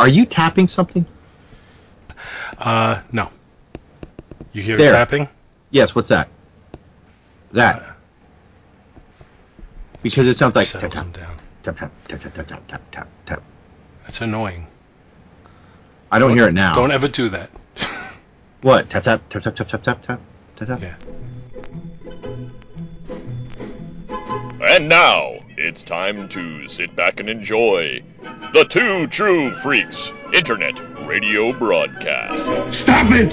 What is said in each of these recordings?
Are you tapping something? Uh, no. You hear There. tapping? Yes. What's that? That. Because it sounds like tap tap down. tap tap tap tap tap tap tap tap tap. That's annoying. I don't hear it now. Don't ever do that. What? Tap tap tap tap tap tap tap tap tap tap. Yeah. And now it's time to sit back and enjoy the Two True Freaks Internet Radio Broadcast. Stop it!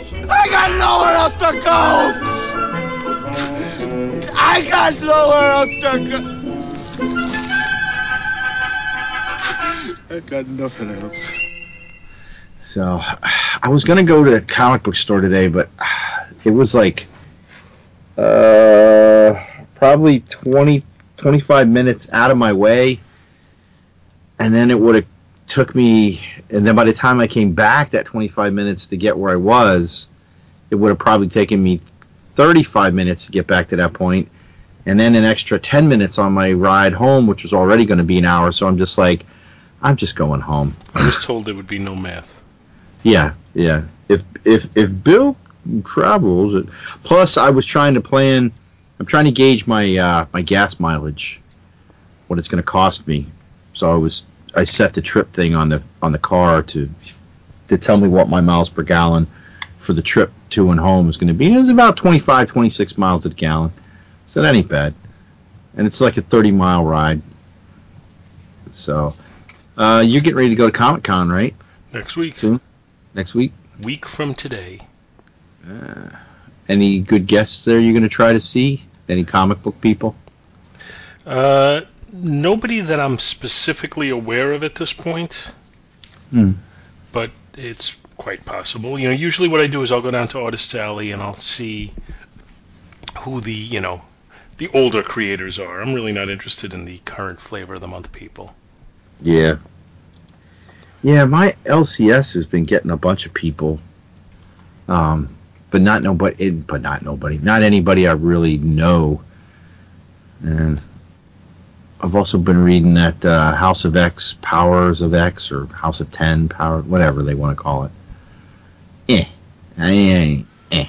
I got nowhere else to go! I got nowhere else to go! I got nothing else. So I was gonna go to a comic book store today, but it was like uh probably 20 25 minutes out of my way and then it would have took me and then by the time I came back that 25 minutes to get where I was it would have probably taken me 35 minutes to get back to that point and then an extra 10 minutes on my ride home which was already going to be an hour so I'm just like I'm just going home I was told there would be no math. yeah, yeah. If if if Bill travels, it, plus I was trying to plan. I'm trying to gauge my uh, my gas mileage, what it's going to cost me. So I was I set the trip thing on the on the car to to tell me what my miles per gallon for the trip to and home is going to be. It was about 25, 26 miles a gallon. So that ain't bad. And it's like a 30 mile ride. So uh, you're getting ready to go to Comic Con, right? Next week. Soon? Next week? Week from today. Any good guests there you're going to try to see? Any comic book people? Uh, nobody that I'm specifically aware of at this point. Hmm. But it's quite possible. You know, usually what I do is I'll go down to Artist Alley and I'll see who the, you know, the older creators are. I'm really not interested in the current flavor of the month people. Yeah. Yeah, my LCS has been getting a bunch of people, um, but not nobody. But not nobody. Not anybody I really know. And I've also been reading that uh, House of X, Powers of X, or House of Ten, Power, whatever they want to call it. Eh, eh, eh.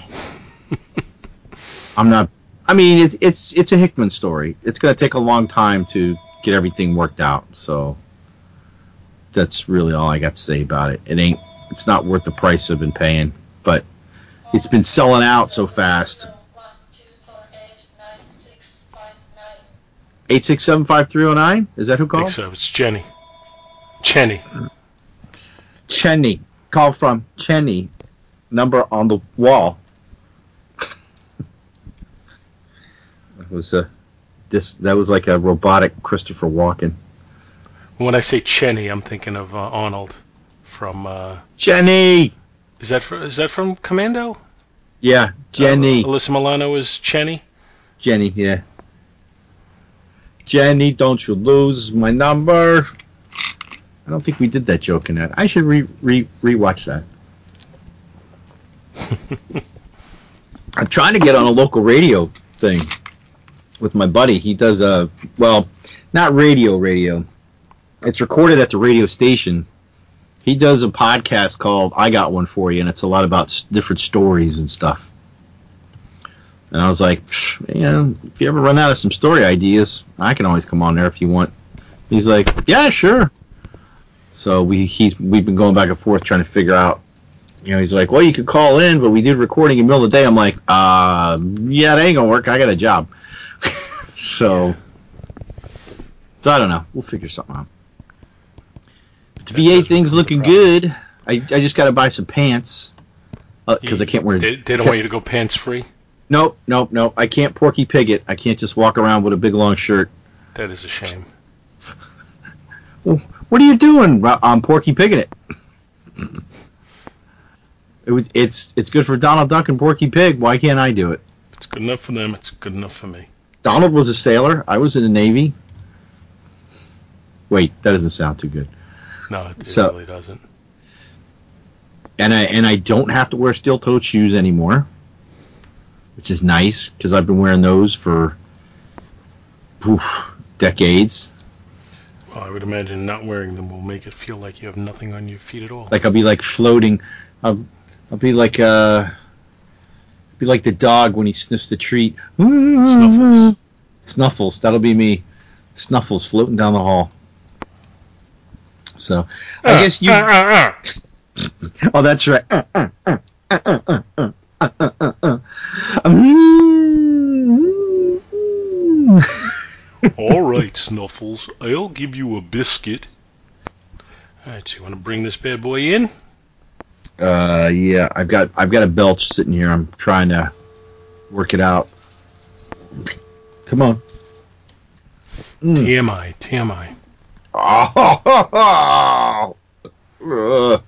I'm not. I mean, it's it's it's a Hickman story. It's going to take a long time to get everything worked out. So that's really all I got to say about it. It ain't. It's not worth the price I've been paying, but it's been selling out so fast. Eight six seven five three zero nine. Is that who called? I think so. It's Jenny. Chenny. Chenny. Call from Chenny. Number on the wall. that was a this. That was like a robotic Christopher Walken. When I say Chenny, I'm thinking of uh, Arnold from. Uh, Jenny. is that is that from Commando? Yeah, Jenny. Uh, Alyssa Milano is Chenny. Jenny, yeah. Jenny, don't you lose my number. I don't think we did that joke in that. I should re re rewatch that. I'm trying to get on a local radio thing with my buddy. He does a well, not radio radio. It's recorded at the radio station. He does a podcast called I Got One For You, and it's a lot about different stories and stuff. And I was like, "Psh, you know, if you ever run out of some story ideas, I can always come on there if you want. He's like, yeah, sure. So we he's we've been going back and forth trying to figure out. You know, he's like, well, you could call in, but we did recording in the middle of the day. I'm like, uh, yeah, that ain't gonna work. I got a job. so, so I don't know. We'll figure something out. But the VA thing's looking good. I, I just got to buy some pants because I can't wear. They, they don't want you to go pants free. Nope, nope, nope. I can't Porky Pig it. I can't just walk around with a big long shirt. That is a shame. Well, what are you doing? I'm Porky Pigging it. It it's it's good for Donald Duck and Porky Pig. Why can't I do it? It's good enough for them. It's good enough for me. Donald was a sailor. I was in the Navy. Wait, that doesn't sound too good. No, it, it So- really doesn't. And I and I don't have to wear steel-toed shoes anymore, which is nice because I've been wearing those for oof, decades. Well, I would imagine not wearing them will make it feel like you have nothing on your feet at all. Like I'll be like floating. I'll, I'll be like uh, be like the dog when he sniffs the treat. Snuffles. Snuffles. That'll be me. Snuffles floating down the hall. So I uh, guess you. Uh, uh, uh. oh, that's right. All right, Snuffles. I'll give you a biscuit. All right, so you want to bring this bad boy in? Uh, yeah, I've got I've got a belch sitting here. I'm trying to work it out. Come on. Mm. TMI, TMI. Oh.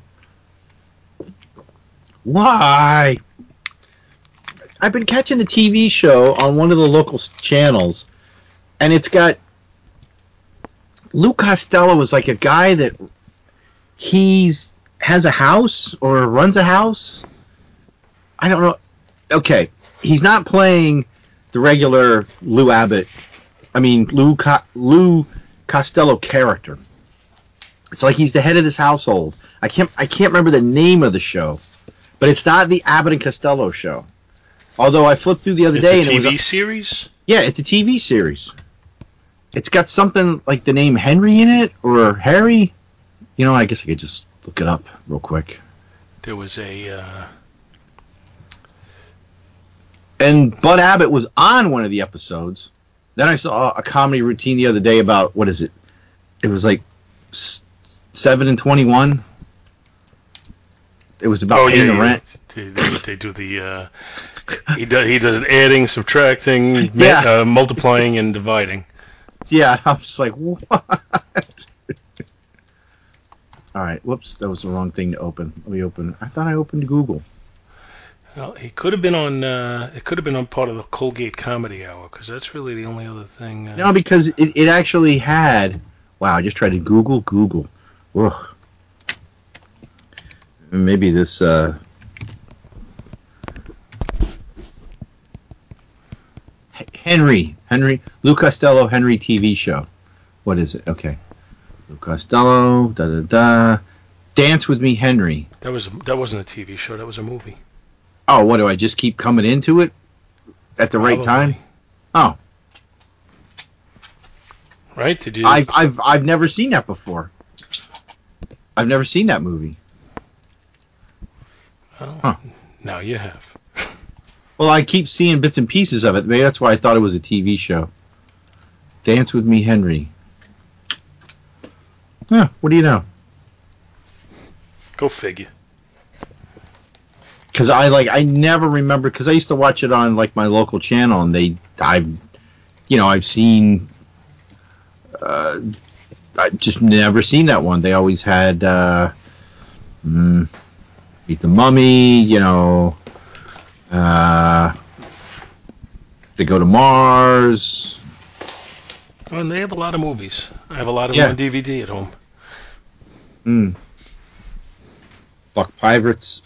Why? I've been catching a TV show on one of the local channels, and it's got Lou Costello is like a guy that he's has a house or runs a house. I don't know. Okay, he's not playing the regular Lou Abbott. I mean Lou Co- Lou Costello character. It's like he's the head of this household. I can't I can't remember the name of the show, but it's not the Abbott and Costello show. Although I flipped through the other It's day a and it TV was series? yeah, it's a TV series. It's got something like the name Henry in it or Harry. You know, I guess I could just look it up real quick. There was a. Uh, And Bud Abbott was on one of the episodes. Then I saw a comedy routine the other day about what is it? It was like seven and twenty-one. It was about oh, paying yeah, the rent. They, they, they do the. Uh, he, does, he does it adding, subtracting, Yeah. uh, multiplying, and dividing. Yeah, I was just like, what? All right, whoops, that was the wrong thing to open. Let me open. I thought I opened Google. Well, he could have been on. Uh, it could have been on part of the Colgate Comedy Hour because that's really the only other thing. Uh, No, because it, it actually had. Wow, I just tried to Google Google. Ugh. Maybe this. Uh, Henry Henry Lou Costello Henry TV show. What is it? Okay. Costello. Da da da. Dance with me, Henry. That was that wasn't a TV show. That was a movie. Oh, what do I just keep coming into it at the right time? Oh, Right? Did you? I've I've I've never seen that before. I've never seen that movie. Well, Huh. Now you have. Well, I keep seeing bits and pieces of it. Maybe that's why I thought it was a TV show. Dance with Me, Henry. Yeah, what do you know? Go figure. Because I like I never remember because I used to watch it on like my local channel and they I've you know I've seen uh, I just never seen that one. They always had uh, mm, Meet the Mummy, you know. Uh, they go to Mars. Oh, and they have a lot of movies. I have a lot of Yeah. them on DVD at home. Mm. Buck Pirates.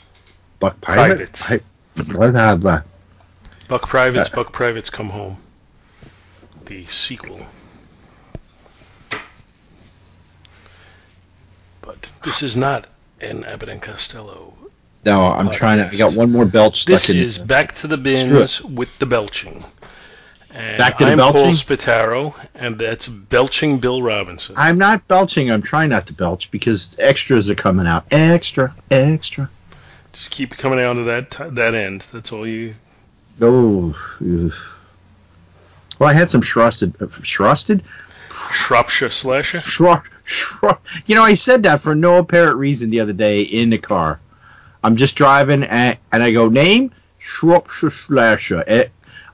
Buck Pirate? Privates. Pi- What uh, Buck Privates, Uh, Buck Privates Come Home. The sequel. But this is not an Abbott and Costello. No, I'm trying to. I got one more belch. This is Back to the Bins with the Belching. And Back to the I'm Paul belching? Spataro, and that's Belching Bill Robinson. I'm not belching. I'm trying not to belch because extras are coming out. Extra, extra. Just keep coming out of that t- that end. That's all you. Oh. Well, I had some shrusted. Uh, shrusted? Shropshire slasher. Shru, shru, you know, I said that for no apparent reason the other day in the car. I'm just driving and, and I go name Shropshire slasher. Eh,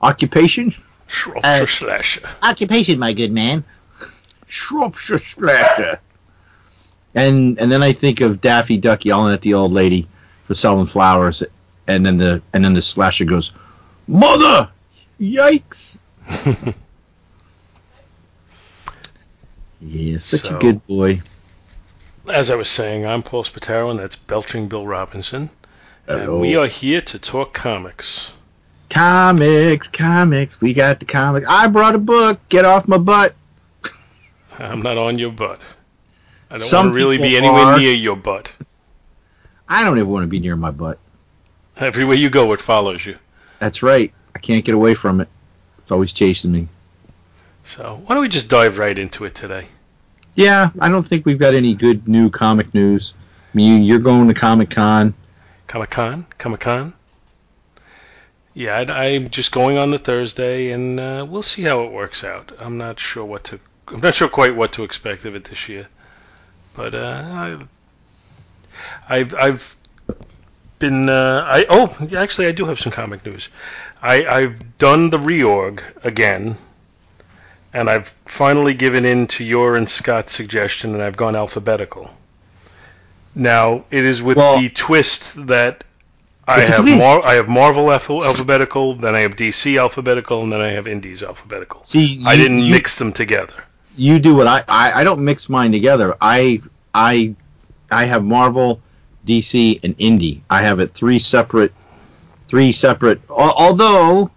occupation? Shropshire Uh, slasher. Occupation, my good man. Shropshire slasher. And and then I think of Daffy Duck yelling at the old lady for selling flowers, and then the and then the slasher goes, "Mother, yikes!" yeah, such So- a good boy. As I was saying, I'm Paul Spataro, and that's Belching Bill Robinson. Hello. And we are here to talk comics. Comics, comics. We got the comics. I brought a book. Get off my butt. I'm not on your butt. I don't Some want to really be anywhere are. near your butt. I don't ever want to be near my butt. Everywhere you go, it follows you. That's right. I can't get away from it. It's always chasing me. So why don't we just dive right into it today? Yeah, I don't think we've got any good new comic news. I mean, you're going to Comic Con. Comic Con, Comic Con. Yeah, I, I'm just going on the Thursday, and uh, we'll see how it works out. I'm not sure what to. I'm not sure quite what to expect of it this year, but uh, I, I've I've been. Uh, I oh, actually, I do have some comic news. I I've done the reorg again, and I've finally given in to your and Scott's suggestion, and I've gone alphabetical. Now it is with Well- the twist that I have I have Marvel alpha- alphabetical, then I have DC alphabetical, and then I have Indies alphabetical. See, I didn't you, mix them together. You do what I, I. I don't mix mine together. I I I have Marvel, DC, and Indie. I have it three separate, three separate. Although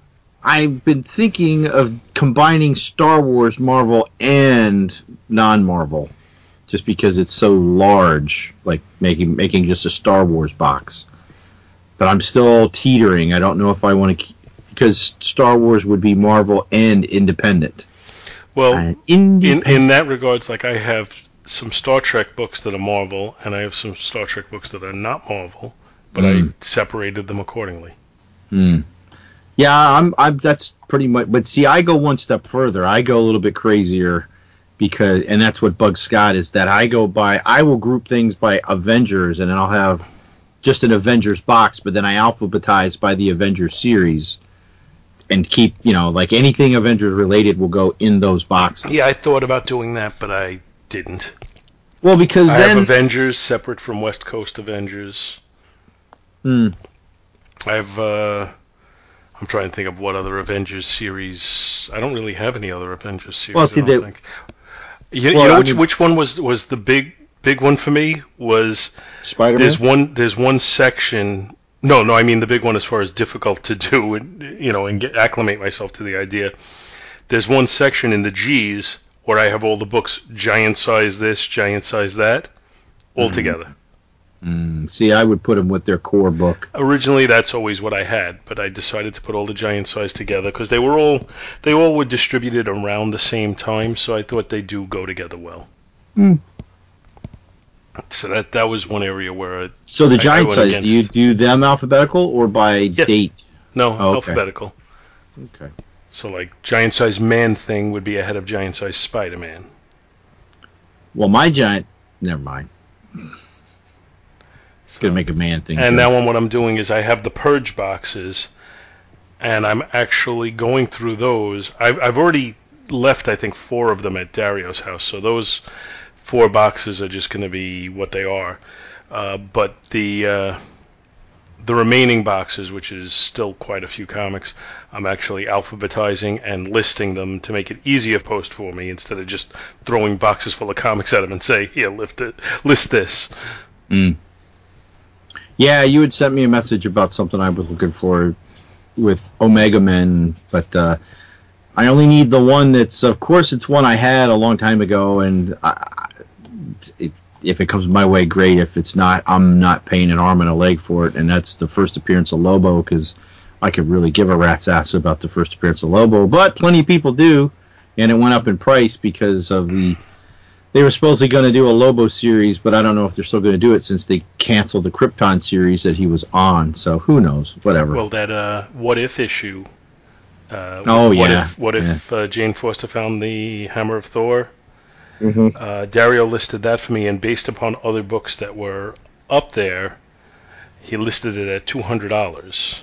I've been thinking of combining Star Wars, Marvel, and non-Marvel, just because it's so large. Like making making just a Star Wars box. But I'm still teetering. I don't know if I want to because Star Wars would be Marvel and independent. Well, Uh, in independent. in that regards, like I have some Star Trek books that are Marvel, and I have some Star Trek books that are not Marvel, but Mm. I separated them accordingly. Hmm. Yeah, I'm. I'm. That's pretty much. But see, I go one step further. I go a little bit crazier because, and that's what bugs Scott is that I go by. I will group things by Avengers, and then I'll have just an Avengers box, but then I alphabetize by the Avengers series, and keep you know like anything Avengers related will go in those boxes. Yeah, I thought about doing that, but I didn't. Well, because I then. have Avengers separate from West Coast Avengers. Hmm. I have. Uh, I'm trying to think of what other Avengers series. I don't really have any other Avengers series. Well, see, I don't the- think. You, you know I which mean- which one was was the big big one for me was Spider-Man. there's one there's one section. No, no, I mean the big one as far as difficult to do and you know and get, acclimate myself to the idea. There's one section in the G's where I have all the books giant size this, giant size that, all Mm-hmm. together. Mm, see, I would put them with their core book. Originally, that's always what I had, but I decided to put all the giant size together because they were all they all were distributed around the same time, so I thought they do go together well. Hmm. So that that was one area where I, So the I- giant uh, size, do you do them alphabetical or by date? no Oh, okay. alphabetical. Okay. So like giant size man thing would be ahead of giant size Spider Man. Well, my giant. Never mind. It's gonna make a man thing. And now what I'm doing is I have the purge boxes, and I'm actually going through those. I've, I've already left, I think, four of them at Dario's house, so those four boxes are just going to be what they are. Uh, but the uh, the remaining boxes, which is still quite a few comics, I'm actually alphabetizing and listing them to make it easier post for me instead of just throwing boxes full of comics at them and say, "Here, lift it, list this." Mm. Yeah, you had sent me a message about something I was looking for with Omega Men, but uh, I only need the one that's. Of course, it's one I had a long time ago, and I, if it comes my way, great. If it's not, I'm not paying an arm and a leg for it, and that's the first appearance of Lobo because I could really give a rat's ass about the first appearance of Lobo, but plenty of people do, and it went up in price because of the they were supposedly going to do a Lobo series, but I don't know if they're still going to do it since they canceled the Krypton series that he was on. So who knows? Whatever. Well, that uh, what if issue. Uh, Oh, what yeah, If, what if uh, Jane Foster found the Hammer of Thor? Mhm. Uh, Dario listed that for me, and based upon other books that were up there, he listed it at two hundred dollars.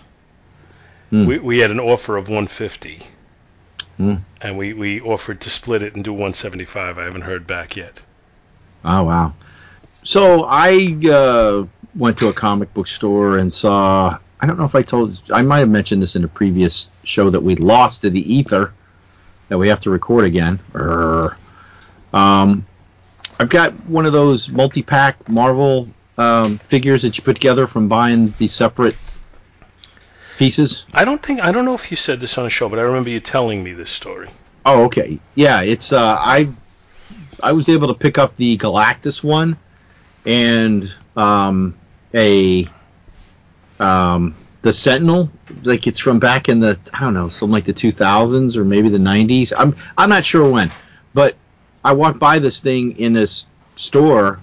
Hmm. We we had an offer of 150, Hmm. and we we offered to split it and do 175. I haven't heard back yet. Oh wow. So I uh, went to a comic book store and saw. I don't know if I told. I might have mentioned this in a previous show that we lost to the ether that we have to record again. Um, I've got one of those multi-pack Marvel um, figures that you put together from buying the separate pieces. I don't think I don't know if you said this on a show, but I remember you telling me this story. Oh, okay. Yeah, it's uh, I I was able to pick up the Galactus one and um, a um, the Sentinel. Like it's from back in the I don't know, something like the 2000s or maybe the 90s. I'm I'm not sure when, but I walked by this thing in this store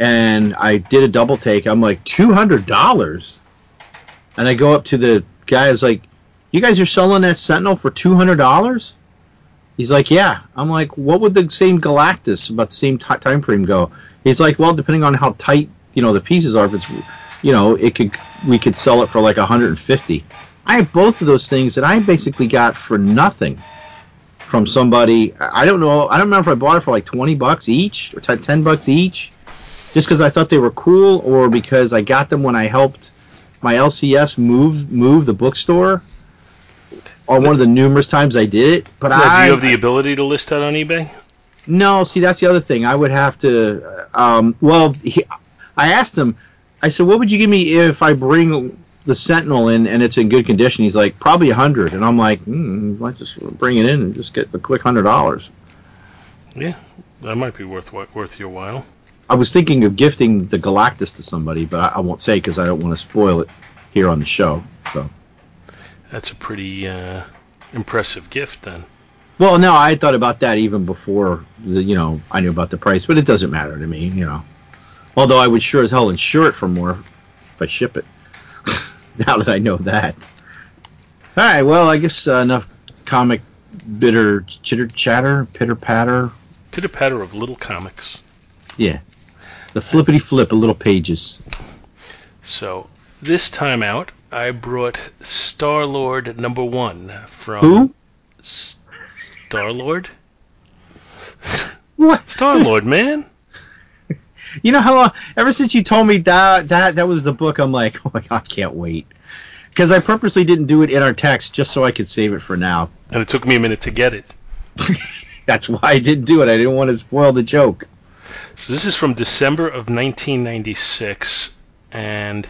and I did a double take. I'm like two hundred dollars, and I go up to the guy. I was like, "You guys are selling that Sentinel for two hundred dollars?" He's like, "Yeah." I'm like, "What would the same Galactus about the same ti time frame go?" He's like, "Well, depending on how tight you know the pieces are, if it's you know it could we could sell it for like 150." I have both of those things that I basically got for nothing from somebody. I don't know. I don't remember if I bought it for like 20 bucks each or 10 10 bucks each, just because I thought they were cool, or because I got them when I helped my LCS move move the bookstore, or one of the numerous times I did it. But Now, I do you have the ability to list that on eBay? no, see, that's the other thing. I would have to. Um, well, he, I asked him. I said, "What would you give me if I bring the Sentinel in and it's in good condition?" He's like, "Probably a hundred." And I'm like, hmm, "Let's just bring it in and just get a quick hundred dollars." Yeah, that might be worth worth your while. I was thinking of gifting the Galactus to somebody, but I, I won't say because I don't want to spoil it here on the show. So, That's a pretty uh, impressive gift then. well, no, I thought about that even before the, you know I knew about the price, but it doesn't matter to me, you know. Although I would sure as hell insure it for more if I ship it. now that I know that. All right, well, I guess uh, enough comic bitter chitter chatter, pitter patter. Pitter patter of little comics. Yeah, the flippity flip of little pages. So this time out, I brought Star Lord number one from Who? Star Lord. What? Star Lord, man. You know how long? Ever since you told me that that that was the book, I'm like, oh my god, I can't wait. Because I purposely didn't do it in our text just so I could save it for now. And it took me a minute to get it. That's why I didn't do it. I didn't want to spoil the joke. So this is from December of 1996, and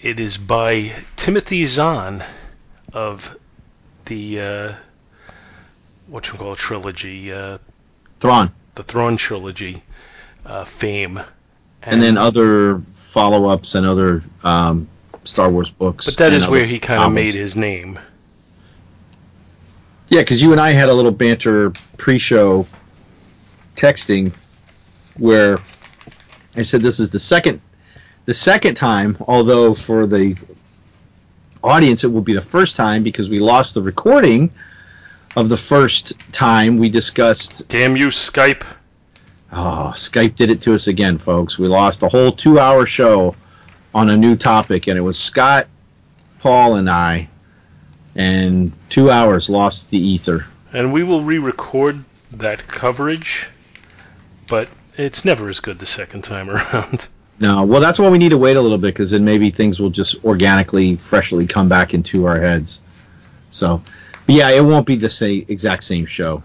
it is by Timothy Zahn of the uh, what you call trilogy, uh, Thrawn, the Thrawn trilogy uh, fame. and then other follow-ups and other um, Star Wars books. But that and is where he kind of made his name. Yeah, because you and I had a little banter pre-show texting where I said this is the second the second time, although for the audience it will be the first time because we lost the recording of the first time we discussed Damn you, Skype. Oh, Skype did it to us again, folks. We lost a whole two hour show on a new topic, and it was Scott, Paul, and I. And two hours lost the ether. And we will re-record that coverage, but it's never as good the second time around. No, well, that's why we need to wait a little bit, because then maybe things will just organically, freshly come back into our heads. So, but yeah, it won't be the same exact same show.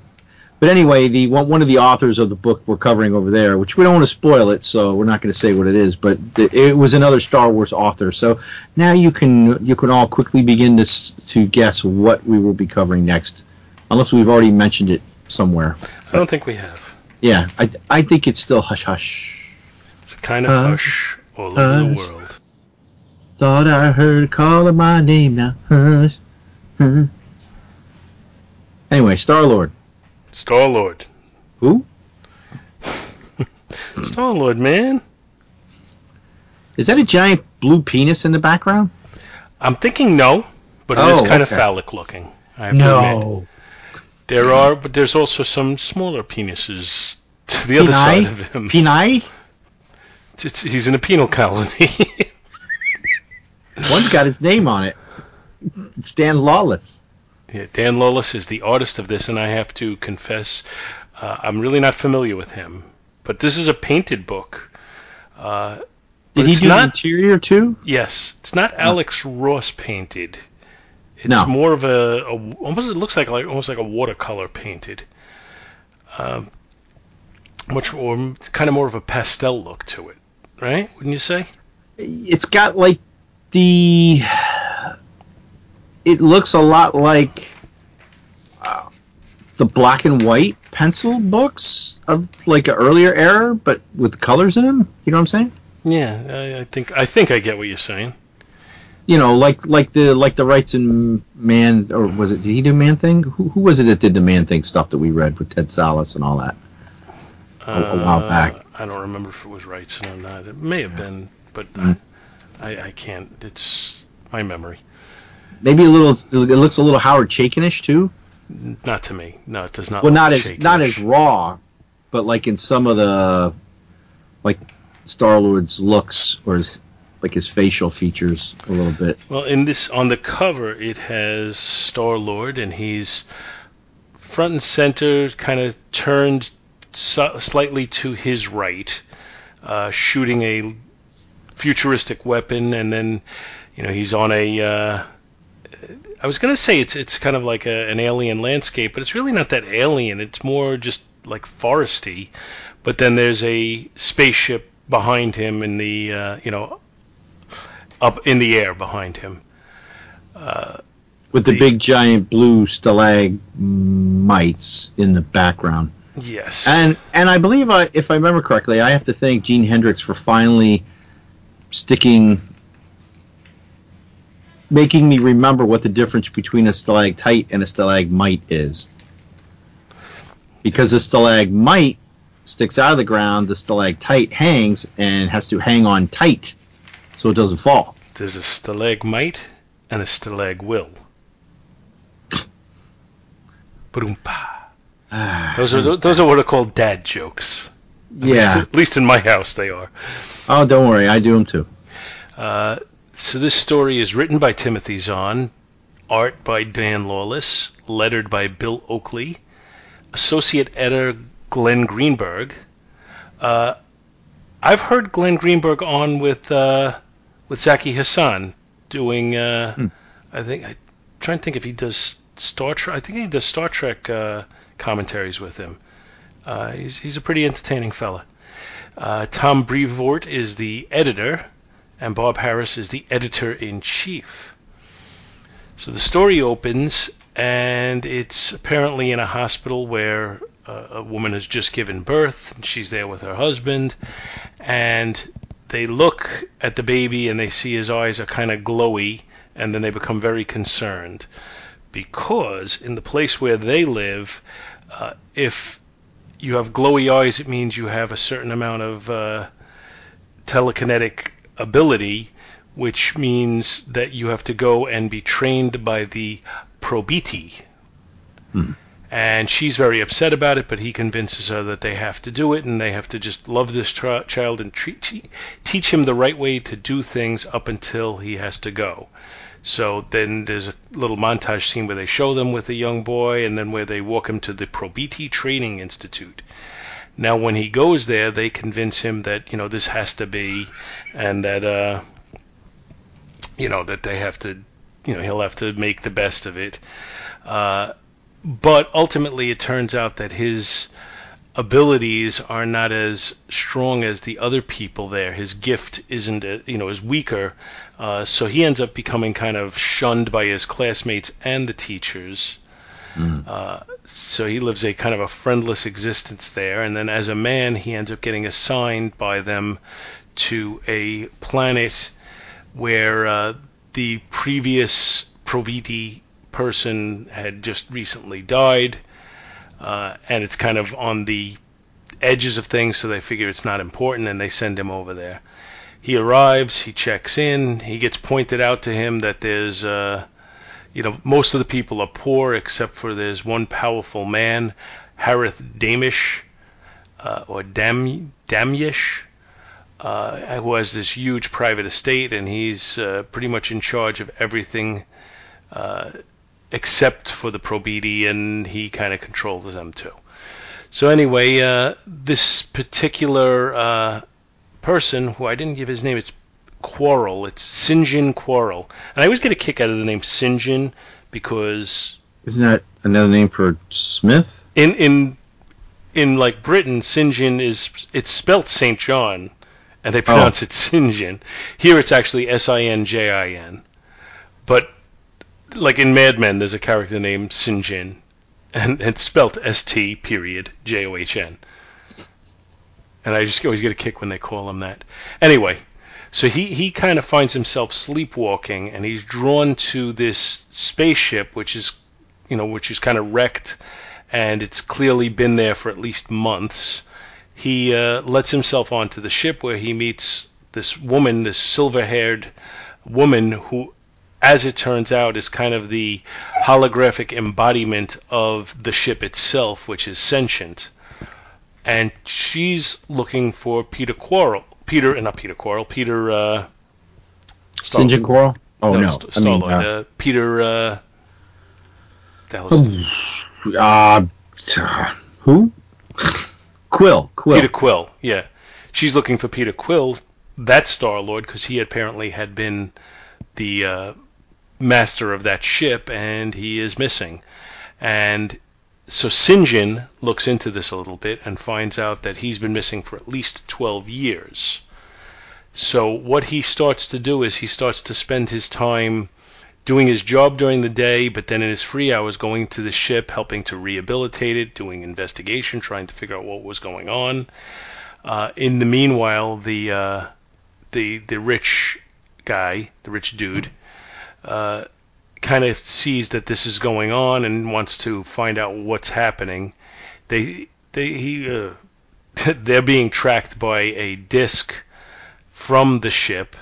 But anyway, the one, one of the authors of the book we're covering over there, which we don't want to spoil it, so we're not going to say what it is, but it, was another Star Wars author. So now you can you can all quickly begin to to guess what we will be covering next, unless we've already mentioned it somewhere. I don't think we have. Yeah, I I think it's still hush hush. It's a kind of Hush, hush all over the hush. world. Thought I heard calling my name now. Hush. huh. Anyway, Star Lord. Star Lord. Who? Star Lord, man. Is that a giant blue penis in the background? I'm thinking no, but it is Oh, kind of phallic looking. I have to. No. There are, but there's also some smaller penises to the other side of him. Penai? It's- he's in a penal colony. One's got his name on it. It's Dan Lawlis. Yeah, Dan Lawlis is the artist of this, and I have to confess, uh, I'm really not familiar with him. But this is a painted book. Uh, Did he do the not- interior too? Yes, it's not Alex Ross painted. It's No. more of a, a almost it looks like like almost like a watercolor painted. Um, much or it's kind of more of a pastel look to it, right? Wouldn't you say? It's got like the. It looks a lot like uh, the black and white pencil books of like an earlier era, but with the colors in them. You know what I'm saying? Yeah, I, I think I think I get what you're saying. You know, like like the like the Wrightson man, or was it? Did he do Man Thing? Who, who was it that did the Man Thing stuff that we read with Ted Sallis and all that? A- a while back. Uh, I don't remember if it was rights or not. It may have been, but Mm. I, I can't. It's my memory. Maybe a little. It looks a little Howard Chaykin-ish too. Not to me. No, it does not. well, look not as shaky-ish. not as raw, but like in some of the like Star Lord's looks or his, like his facial features a little bit. Well, in this on the cover, it has Star Lord, and he's front and center, kind of turned so, slightly to his right, uh, shooting a futuristic weapon, and then you know he's on a. Uh, I was gonna say it's it's kind of like a, an alien landscape, but it's really not that alien. It's more just like foresty. But then there's a spaceship behind him in the uh, you know up in the air behind him. Uh, With the, The- big giant blue stalagmites in the background. yes. And and I believe I, if I remember correctly, I have to thank Gene Hendricks for finally sticking, making me remember what the difference between a stalactite and a stalagmite is. Because a stalagmite sticks out of the ground, the stalactite hangs and has to hang on tight so it doesn't fall. There's a stalagmite and a stalagwill. Ah, Those are those are what are called dad jokes. At least, yeah. at least in my house they are. Oh, don't worry, I do them too. Uh, so this story is written by Timothy Zahn, art by Dan Lawlis, lettered by Bill Oakley, associate editor Glenn Greenberg. Uh, I've heard Glenn Greenberg on with uh, with Zaki Hasan doing. Uh, Hmm. I think I'm trying to think if he does Star Trek. I think he does Star Trek uh, commentaries with him. Uh, he's he's a pretty entertaining fella. Uh, Tom Brevoort is the editor, and Bob Harras is the editor in chief. So the story opens, and it's apparently in a hospital where uh, a woman has just given birth. She's there with her husband, and they look at the baby and they see his eyes are kind of glowy, and then they become very concerned because in the place where they live, uh, if you have glowy eyes, it means you have a certain amount of uh, telekinetic ability, which means that you have to go and be trained by the probiti. Hmm. And she's very upset about it, but he convinces her that they have to do it, and they have to just love this tri- child and treat, te- teach him the right way to do things up until he has to go. So then there's a little montage scene where they show them with a young boy, and then where they walk him to the Probiti Training Institute. Now, when he goes there, they convince him that you know this has to be, and that uh, you know that they have to, you know, he'll have to make the best of it. Uh, but ultimately, it turns out that his abilities are not as strong as the other people there. His gift isn't, uh, you know, is weaker. Uh, so he ends up becoming kind of shunned by his classmates and the teachers. Uh, so he lives a kind of a friendless existence there, and then as a man, he ends up getting assigned by them to a planet where uh, the previous Probiti person had just recently died, uh, and it's kind of on the edges of things, so they figure it's not important, and they send him over there. He arrives, he checks in, he gets pointed out to him that there's uh, you know, most of the people are poor except for there's one powerful man, Harith Damish, uh, or Dam Damyish, uh, who has this huge private estate, and he's uh, pretty much in charge of everything uh, except for the Probiti, and he kind of controls them too. So anyway, uh, this particular uh, person, who I didn't give his name, it's Quarrel. It's Sinjin Quarrel, and I always get a kick out of the name Sinjin because Isn't that another name for Smith? in in in like Britain, Sinjin is it's spelt Saint John, and they oh. pronounce it Sinjin. Here it's actually S I N J I N, but like in Mad Men, there's a character named Sinjin, and it's spelt S T period J O H N. And I just always get a kick when they call him that. Anyway, so he, he kind of finds himself sleepwalking, and he's drawn to this spaceship, which is, you know, which is kind of wrecked, and it's clearly been there for at least months. He uh, lets himself onto the ship where he meets this woman, this silver-haired woman who, as it turns out, is kind of the holographic embodiment of the ship itself, which is sentient. And she's looking for Peter Quarrel. Peter, uh, not Peter Quarrel. Peter. Uh, Quarrel? Oh no, St- I mean, Star-Lord. uh, uh, Peter. Uh, is uh, uh, who? Quill. Quill. Peter Quill. Yeah, she's looking for Peter Quill, that Star Lord, because he apparently had been the uh, master of that ship, and he is missing. And so Sinjin looks into this a little bit and finds out that he's been missing for at least 12 years. So what he starts to do is he starts to spend his time doing his job during the day, but then in his free hours going to the ship, helping to rehabilitate it, doing investigation, trying to figure out what was going on. Uh, in the meanwhile, the uh, the the rich guy, the rich dude, uh, kind of sees that this is going on and wants to find out what's happening. They they he uh, they're being tracked by a disc from the ship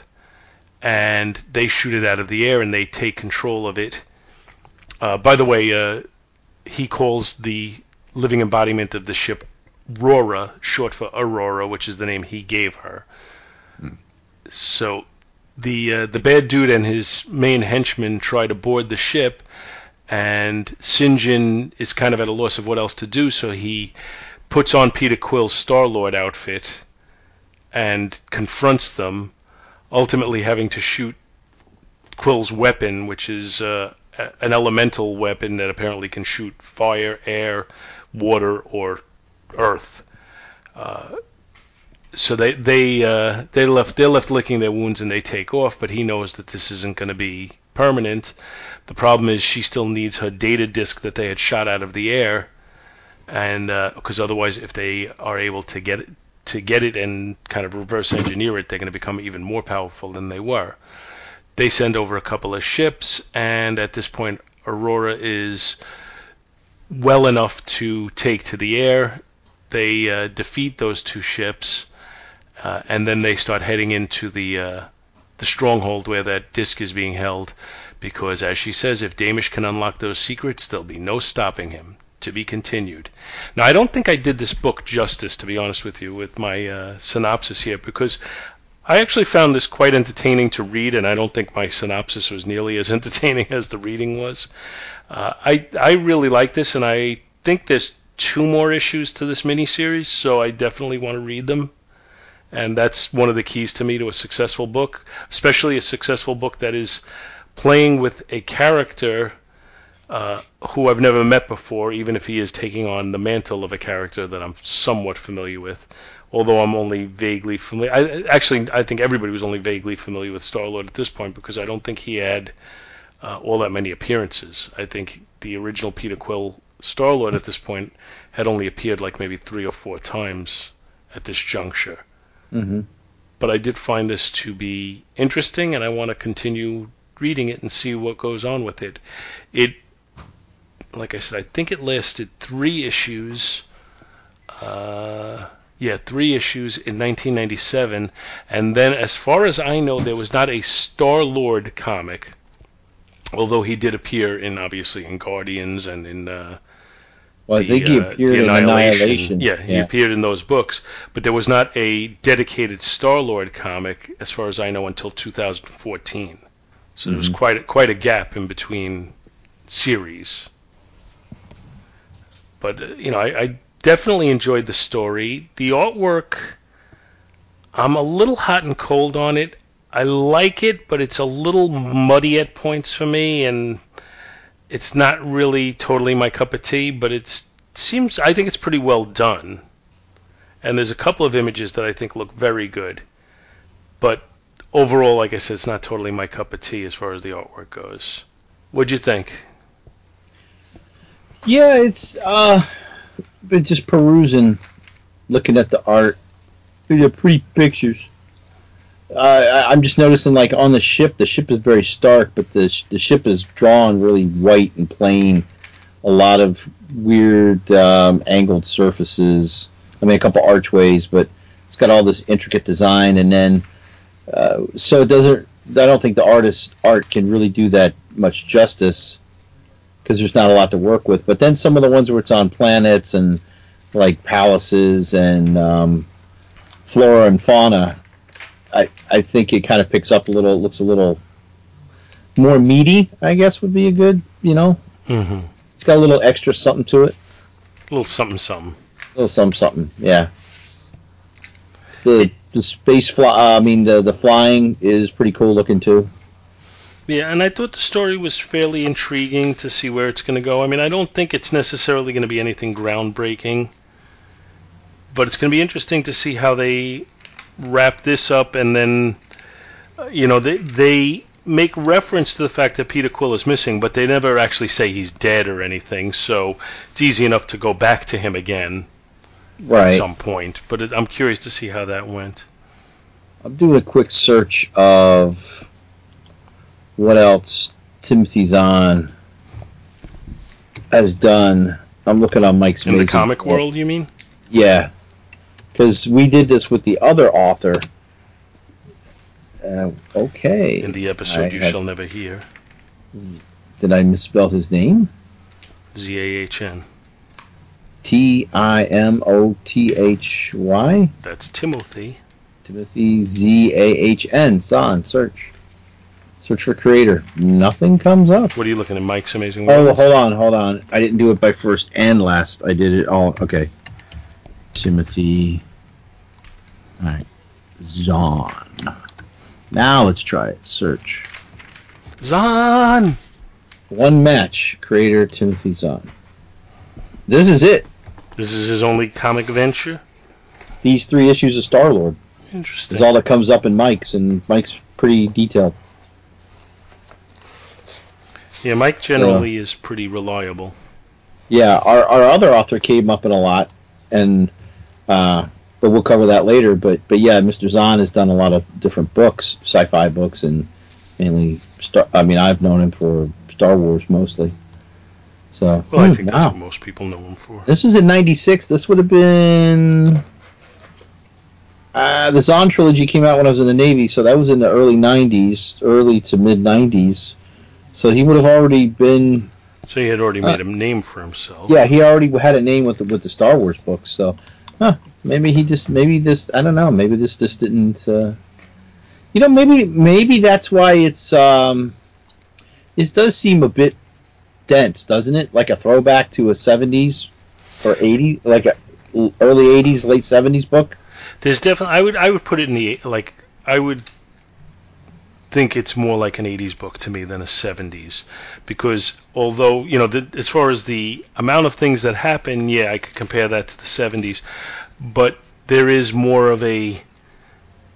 and they shoot it out of the air and they take control of it. Uh, by the way, uh, he calls the living embodiment of the ship Rora, short for Aurora, which is the name he gave her. So the uh, the bad dude and his main henchman try to board the ship, and Sinjin is kind of at a loss of what else to do, so he puts on Peter Quill's Star Lord outfit and confronts them ultimately having to shoot Quill's weapon, which is uh, an elemental weapon that apparently can shoot fire, air, water, or earth. Uh, so they they uh, they left they're left licking their wounds and they take off, but he knows that this isn't going to be permanent. The problem is she still needs her data disk that they had shot out of the air, and because otherwise, if they are able to get it to get it and kind of reverse engineer it, they're going to become even more powerful than they were. They send over a couple of ships, and at this point, Aurora is well enough to take to the air. They uh, defeat those two ships, uh, and then they start heading into the uh, the stronghold where that disc is being held. Because, as she says, if Damish can unlock those secrets, there'll be no stopping him. To be continued. Now, I don't think I did this book justice, to be honest with you, with my uh, synopsis here, because I actually found this quite entertaining to read, and I don't think my synopsis was nearly as entertaining as the reading was. Uh, I I really like this, and I think there's two more issues to this miniseries, so I definitely want to read them. And that's one of the keys to me to a successful book, especially a successful book that is playing with a character uh, who I've never met before, even if he is taking on the mantle of a character that I'm somewhat familiar with. Although I'm only vaguely familiar. I, actually, I think everybody was only vaguely familiar with Star Lord at this point because I don't think he had uh, all that many appearances. I think the original Peter Quill Star Lord at this point had only appeared like maybe three or four times at this juncture. Hmm But I did find this to be interesting, and I want to continue reading it and see what goes on with it. It like I said, I think it lasted three issues. Uh, yeah, three issues in 1997, and then, as far as I know, there was not a Star Lord comic, although he did appear in obviously in Guardians and in. Uh, Well, I the, think he uh, appeared the in Annihilation. Yeah, he appeared in those books, but there was not a dedicated Star Lord comic, as far as I know, until 2014. So there was quite a, quite a gap in between series. But uh, you know, I, I definitely enjoyed the story. The artwork, I'm a little hot and cold on it. I like it, but it's a little muddy at points for me, and it's not really totally my cup of tea. But it's seems I think it's pretty well done, and there's a couple of images that I think look very good. But overall, like I said, it's not totally my cup of tea as far as the artwork goes. What'd you think? Yeah, it's uh, been just perusing, looking at the art. They're pretty pictures. Uh, I'm just noticing, like on the ship, the ship is very stark, but the sh- the ship is drawn really white and plain. A lot of weird um, angled surfaces. I mean, a couple archways, but it's got all this intricate design, and then uh, so it doesn't. I don't think the artist art can really do that much justice because there's not a lot to work with. But then some of the ones where it's on planets and like palaces and um, flora and fauna, I I think it kind of picks up a little. It looks a little more meaty. I guess would be a good. You know, Mm-hmm. it's got a little extra something to it. A little something, something. A little something something. Yeah. The the space fly. Uh, I mean the the flying is pretty cool looking too. Yeah, and I thought the story was fairly intriguing to see where it's going to go. I mean, I don't think it's necessarily going to be anything groundbreaking, but it's going to be interesting to see how they wrap this up. And then, uh, you know, they they make reference to the fact that Peter Quill is missing, but they never actually say he's dead or anything. So it's easy enough to go back to him again at some point. But it, I'm curious to see how that went. I'm doing a quick search of what else Timothy Zahn has done. I'm looking on Mike's In the comic world, you mean? Yeah, because we did this with the other author. Uh, okay. In the episode I you had- shall never hear. Did I misspell his name? Z A H N. T I M O T H Y. That's Timothy. Timothy Z A H N. Son, Search. Search for creator. Nothing comes up. What are you looking at, Mike's Amazing Oh, hold on, hold on. I didn't do it by first and last. I did it all. Okay. Timothy. All right. Zahn. Now let's try it. Search. Zon! One match. Creator Timothy Zahn. This is it. This is his only comic venture? These three issues of Star Lord Interesting. is all that comes up in Mike's, and Mike's pretty detailed. yeah, Mike generally is pretty reliable. Yeah, our, our other author came up in a lot, and uh, but we'll cover that later. But but yeah, Mr. Zahn has done a lot of different books, sci-fi books, and mainly Star. I mean, I've known him for Star Wars mostly. So Well, I hmm, think wow. that's what most people know him for. this was in '96. This would have been. Uh, the Zahn trilogy came out when I was in the Navy, so that was in the early '90s, early to mid '90s. So he would have already been So he had already Uh, made a name for himself. yeah, he already had a name with the, with the Star Wars books, so huh, maybe he just maybe this I don't know, maybe this just didn't uh, you know, maybe maybe that's why it's um this does seem a bit dense, doesn't it? Like a throwback to a 70s or 80s like a early 80s, late 70s book. There's definitely I would I would put it in the like I would think it's more like an 80s book to me than a 70s because although you know the, as far as the amount of things that happen yeah I could compare that to the 70s but there is more of a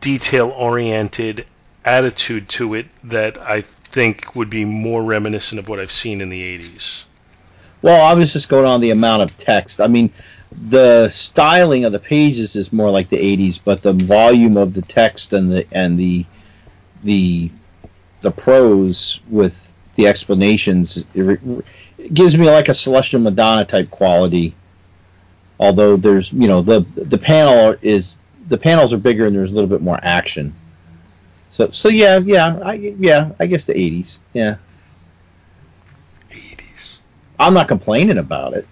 detail oriented attitude to it that I think would be more reminiscent of what I've seen in the 80s Well, I was just going on the amount of text. I mean, the styling of the pages is more like the 80s, but the volume of the text and the and the the the prose with the explanations it, it gives me like a Celestial Madonna type quality. Although there's, you know, the the panel is the panels are bigger and there's a little bit more action. So so yeah, yeah, I yeah, I guess the 80s. Yeah. 80s I'm not complaining about it.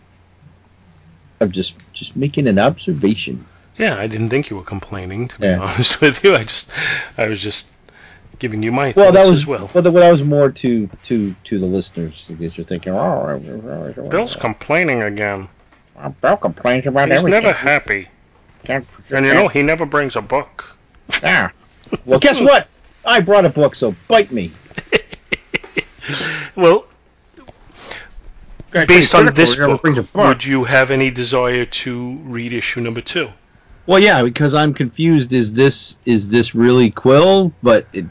I'm just just making an observation. Yeah, I didn't think you were complaining, to be Yeah. honest with you. I just, I was just giving you my Well, thoughts that was as well. well. That, that was more to to to the listeners because you're thinking, oh, Bill's complaining again. Bill complains about He's everything. He's never happy. Can't- And you know, he never brings a book. Yeah. Well, guess what? I brought a book, so bite me. Well, based on this book, book. would you have any desire to read issue number two? Well, yeah, because I'm confused. Is this is this really Quill? But it,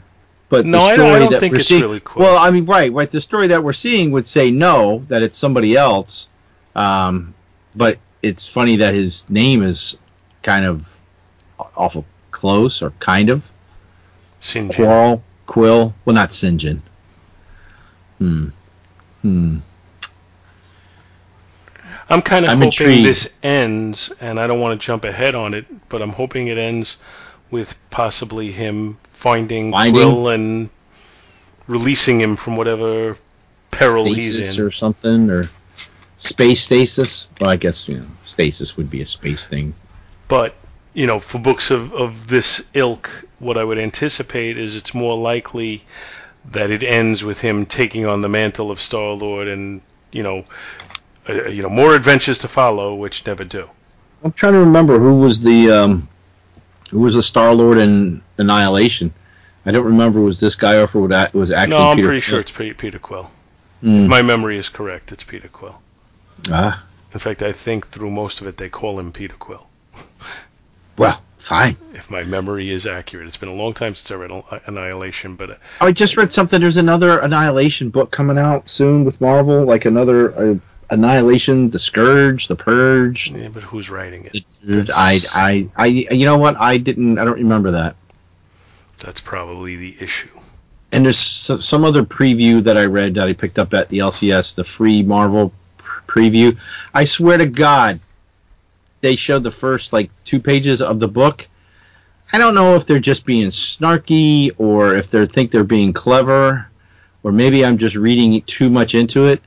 but No, I don't- I don't think it's seeing, really Quill. Well, I mean, right, right. The story that we're seeing would say no, that it's somebody else. Um, but it's funny that his name is kind of awful close, or kind of Sinjin. Quarrel, Quill. Well, not Sinjin. Hmm. Hmm. I'm kind of I'm hoping intrigued. this ends, and I don't want to jump ahead on it, but I'm hoping it ends with possibly him finding, Finding? Quill and releasing him from whatever peril he's in. or something, or space stasis. Well, I guess you know, stasis would be a space thing. But you know, for books of, of this ilk, what I would anticipate is it's more likely that it ends with him taking on the mantle of Star Lord, and you know, uh, you know, more adventures to follow, which never do. I'm trying to remember who was the um, who was the Star Lord in Annihilation. I don't remember was this guy or if it was actually. no, I'm Peter pretty Quill. sure it's Pe- Peter Quill. Hmm. If my memory is correct, it's Peter Quill. Ah, In fact, I think through most of it they call him Peter Quill. well, fine. If my memory is accurate, it's been a long time since I read Annihilation, but uh, I just read something. There's another Annihilation book coming out soon with Marvel, like another uh, Annihilation, The Scourge, The Purge. yeah, but who's writing it? I, I, I, you know what? I didn't. I don't remember that. That's probably the issue. And there's some other preview that I read that I picked up at the LCS, the free Marvel pr- preview. I swear to God, they showed the first like two pages of the book. I don't know if they're just being snarky or if they think they're being clever, or maybe I'm just reading too much into it.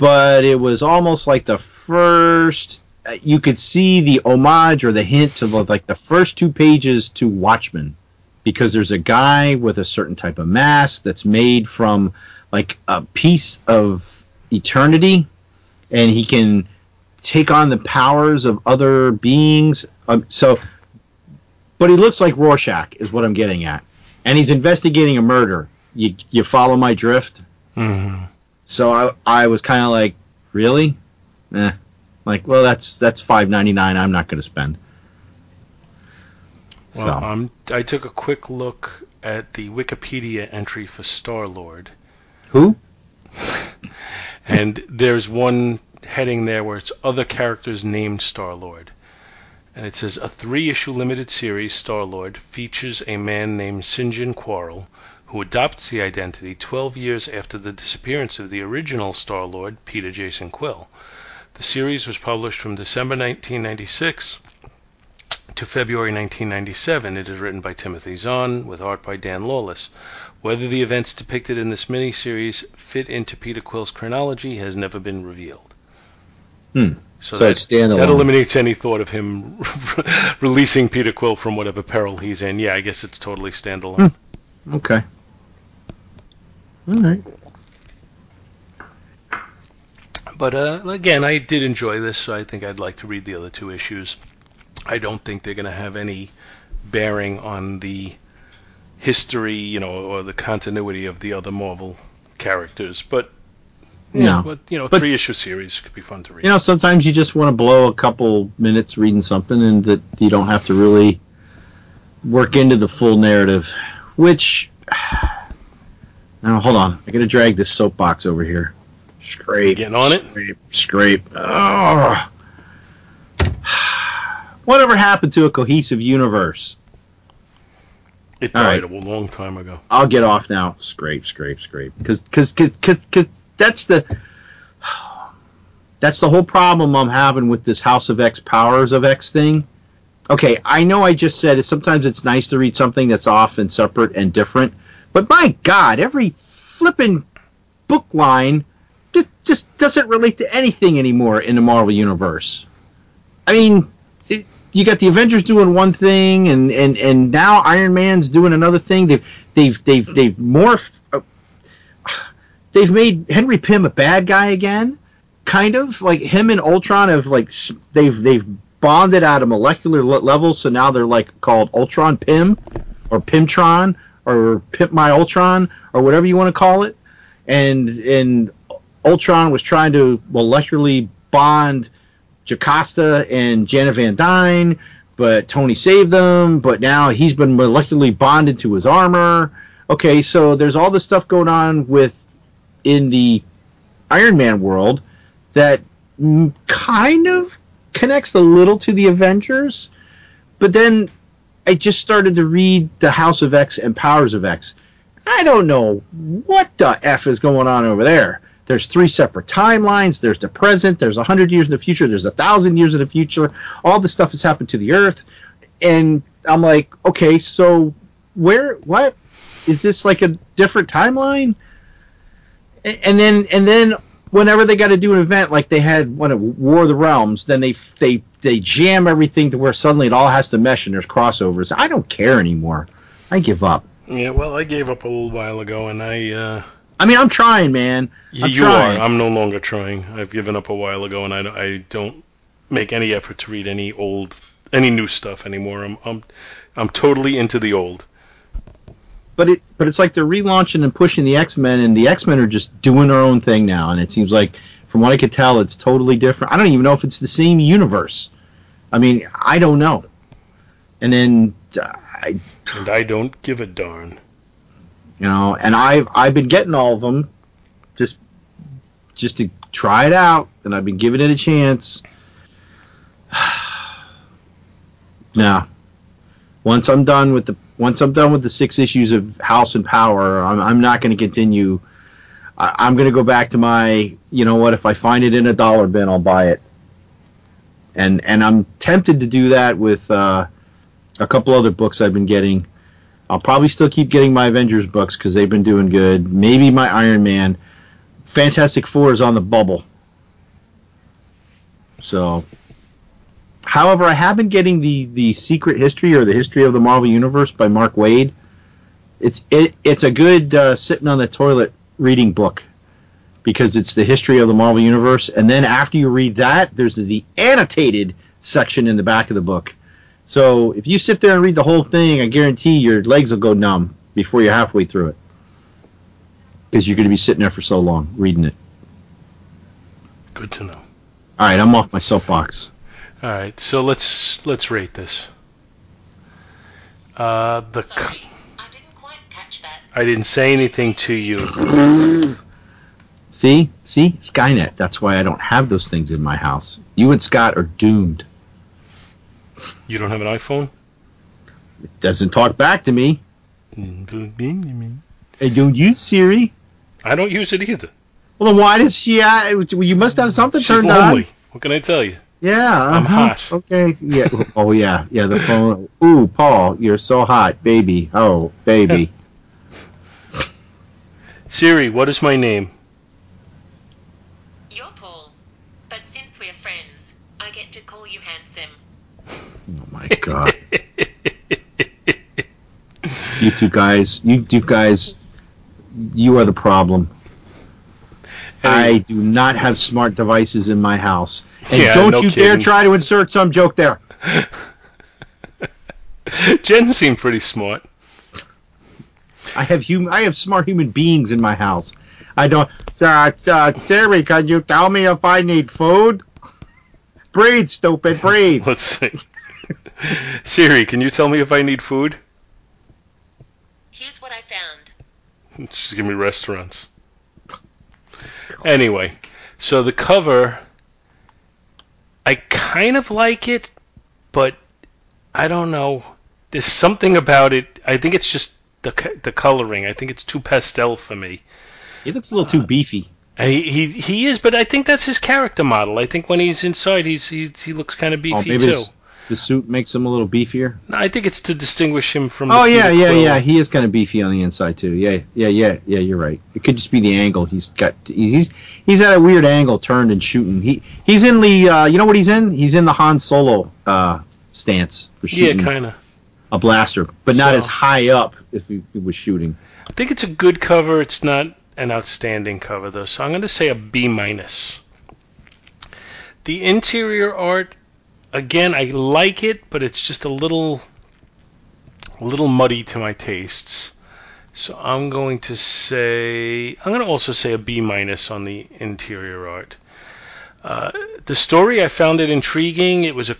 But it was almost like the first. You could see the homage or the hint to like the first two pages to Watchmen because there's a guy with a certain type of mask that's made from like a piece of eternity and he can take on the powers of other beings um, so but he looks like Rorschach is what I'm getting at and he's investigating a murder you you follow my drift Mm-hmm. So I I was kind of like really eh. like well that's that's 5.99 I'm not going to spend Well, so um, I took a quick look at the Wikipedia entry for Star Lord, who and there's one heading there where it's other characters named Star Lord. And it says a three issue limited series, Star Lord, features a man named Sinjin Quarrel who adopts the identity 12 years after the disappearance of the original Star Lord, Peter Jason Quill. The series was published from December 1996 to February 1997. It is written by Timothy Zahn with art by Dan Lawlis. Whether the events depicted in this miniseries fit into Peter Quill's chronology has never been revealed. Hmm. So, So that, that eliminates any thought of him releasing Peter Quill from whatever peril he's in. Yeah, I guess it's totally standalone. Okay. All right. But uh, again, I did enjoy this, so I think I'd like to read the other two issues. I don't think they're going to have any bearing on the history, you know, or the continuity of the other Marvel characters. But yeah, No. but, you know, But- three issue series could be fun to read. You know, sometimes you just want to blow a couple minutes reading something, and that you don't have to really work into the full narrative. Which, now hold on, I got to drag this soapbox over here. Scrape. Getting on it? Scrape. Scrape. Oh. Whatever happened to a cohesive universe? it died right. a long time ago. I'll get off now. Scrape, scrape, scrape. Because cause, cause, cause, 'cause that's the that's the whole problem I'm having with this House of X Powers of X thing. Okay, I know I just said it. Sometimes it's nice to read something that's off and separate and different, but my God, every flippin' book line just, just doesn't relate to anything anymore in the Marvel universe. I mean, it, you got the Avengers doing one thing, and and and now Iron Man's doing another thing. They've they've they've they've morphed. Uh, they've made Henry Pym a bad guy again, kind of like him and Ultron have like they've they've bonded at a molecular level, so now they're like called Ultron Pym or Pimtron or Pimp My Ultron or whatever you want to call it, and and Ultron was trying to molecularly bond Jocasta and Janet Van Dyne, but Tony saved them. But now he's been molecularly bonded to his armor. Okay, so there's all this stuff going on with in the Iron Man world that kind of connects a little to the Avengers, but then I just started to read the House of X and Powers of X. I don't know what the f is going on over there. There's three separate timelines. There's the present. There's a hundred years in the future. There's a thousand years in the future. All this stuff has happened to the Earth, and I'm like, okay, so where? What is this like a different timeline? And then and then whenever they got to do an event like they had one of War of the Realms, then they they they jam everything to where suddenly it all has to mesh and there's crossovers. I don't care anymore. I give up. Yeah, well, I gave up a little while ago, and I. Uh, I mean, I'm trying, man. you I'm you trying. are. I'm no longer trying. I've given up a while ago, and I, don't- I don't make any effort to read any old, any new stuff anymore. I'm, I'm, I'm totally into the old. but it but it's like they're relaunching and pushing the X Men, and the X Men are just doing their own thing now, and it seems like, from what I could tell, it's totally different. I don't even know if it's the same universe. I mean, I don't know. And then uh, I, And I don't give a darn. you know, and I've I've been getting all of them, just just to try it out, and I've been giving it a chance. now, once I'm done with the once I'm done with the six issues of House and Power, I'm I'm not going to continue. I, I'm going to go back to my, you know what? If I find it in a dollar bin, I'll buy it. And and I'm tempted to do that with uh, a couple other books I've been getting. I'll probably still keep getting my Avengers books because they've been doing good. Maybe my Iron Man. Fantastic Four is on the bubble. So, however, I have been getting the the Secret History or the History of the Marvel Universe by Mark Waid. It's it, it's a good uh, sitting on the toilet reading book because it's the history of the Marvel Universe, and then after you read that, there's the annotated section in the back of the book. So if you sit there and read the whole thing, I guarantee your legs will go numb before you're halfway through it. Because you're going to be sitting there for so long reading it. Good to know. All right, I'm off my soapbox. All right, so let's let's rate this. Uh, the Sorry, I didn't quite catch that. I didn't say anything to you. See? See? Skynet. That's why I don't have those things in my house. You and Scott are doomed. You don't have an iPhone? It doesn't talk back to me. I Hey, don't use Siri. I don't use it either. Well, then why does she? Uh, you must have something She's turned lonely. on. What can I tell you? Yeah, I'm uh-huh. hot. Okay. Yeah. Oh yeah. Yeah. The phone. Ooh, Paul, you're so hot, baby. Oh, baby. Siri, what is my name? You're Paul, but since we're friends, I get to call you handsome. oh my God. you two guys. You two guys. You are the problem. I do not have smart devices in my house. And Yeah, don't no you dare try to insert some joke there. Jen seemed pretty smart. I have hum- I have smart human beings in my house. I don't. Uh, uh, Siri, can you tell me if I need food? breathe, stupid, breathe. Let's see. Siri, can you tell me if I need food? Here's what I found. Just give me restaurants. Anyway, so the cover, I kind of like it, but I don't know. There's something about it. I think it's just the the coloring. I think it's too pastel for me. He looks a little too beefy. He he, he is, but I think that's his character model. I think when he's inside, he's, he's he looks kind of beefy Oh, maybe too. the suit makes him a little beefier. I think it's to distinguish him from. Oh yeah, yeah, Quill. yeah. He is kind of beefy on the inside too. Yeah, yeah, yeah, yeah. You're right. It could just be the angle. He's got. He's he's at a weird angle, turned and shooting. He he's in the. Uh, you know what he's in? He's in the Han Solo uh, stance for shooting. Yeah, kind of. A blaster, but not So- as high up if he, he was shooting. I think it's a good cover. It's not an outstanding cover though, so I'm going to say a B minus. The interior art, again, I like it, but it's just a little, a little muddy to my tastes. So I'm going to say I'm going to also say a B minus on the interior art. Uh, the story I found it intriguing. It was a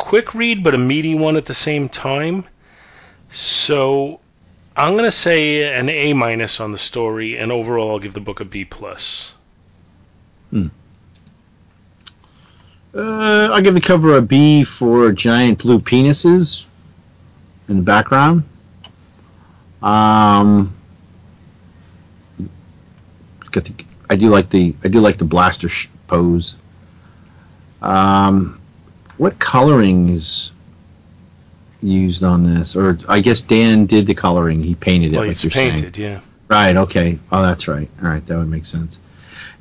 quick read, but a meaty one at the same time. So I'm gonna say an A minus on the story, and overall I'll give the book a B plus. Uh, I'll give the cover a B for giant blue penises in the background. Um, got the, I do like the I do like the blaster sh- pose. Um, what coloring is used on this? Or I guess Dan did the coloring. He painted it. Well, like it's you're saying. painted, yeah. Right. Okay. Oh, that's right. All right. That would make sense.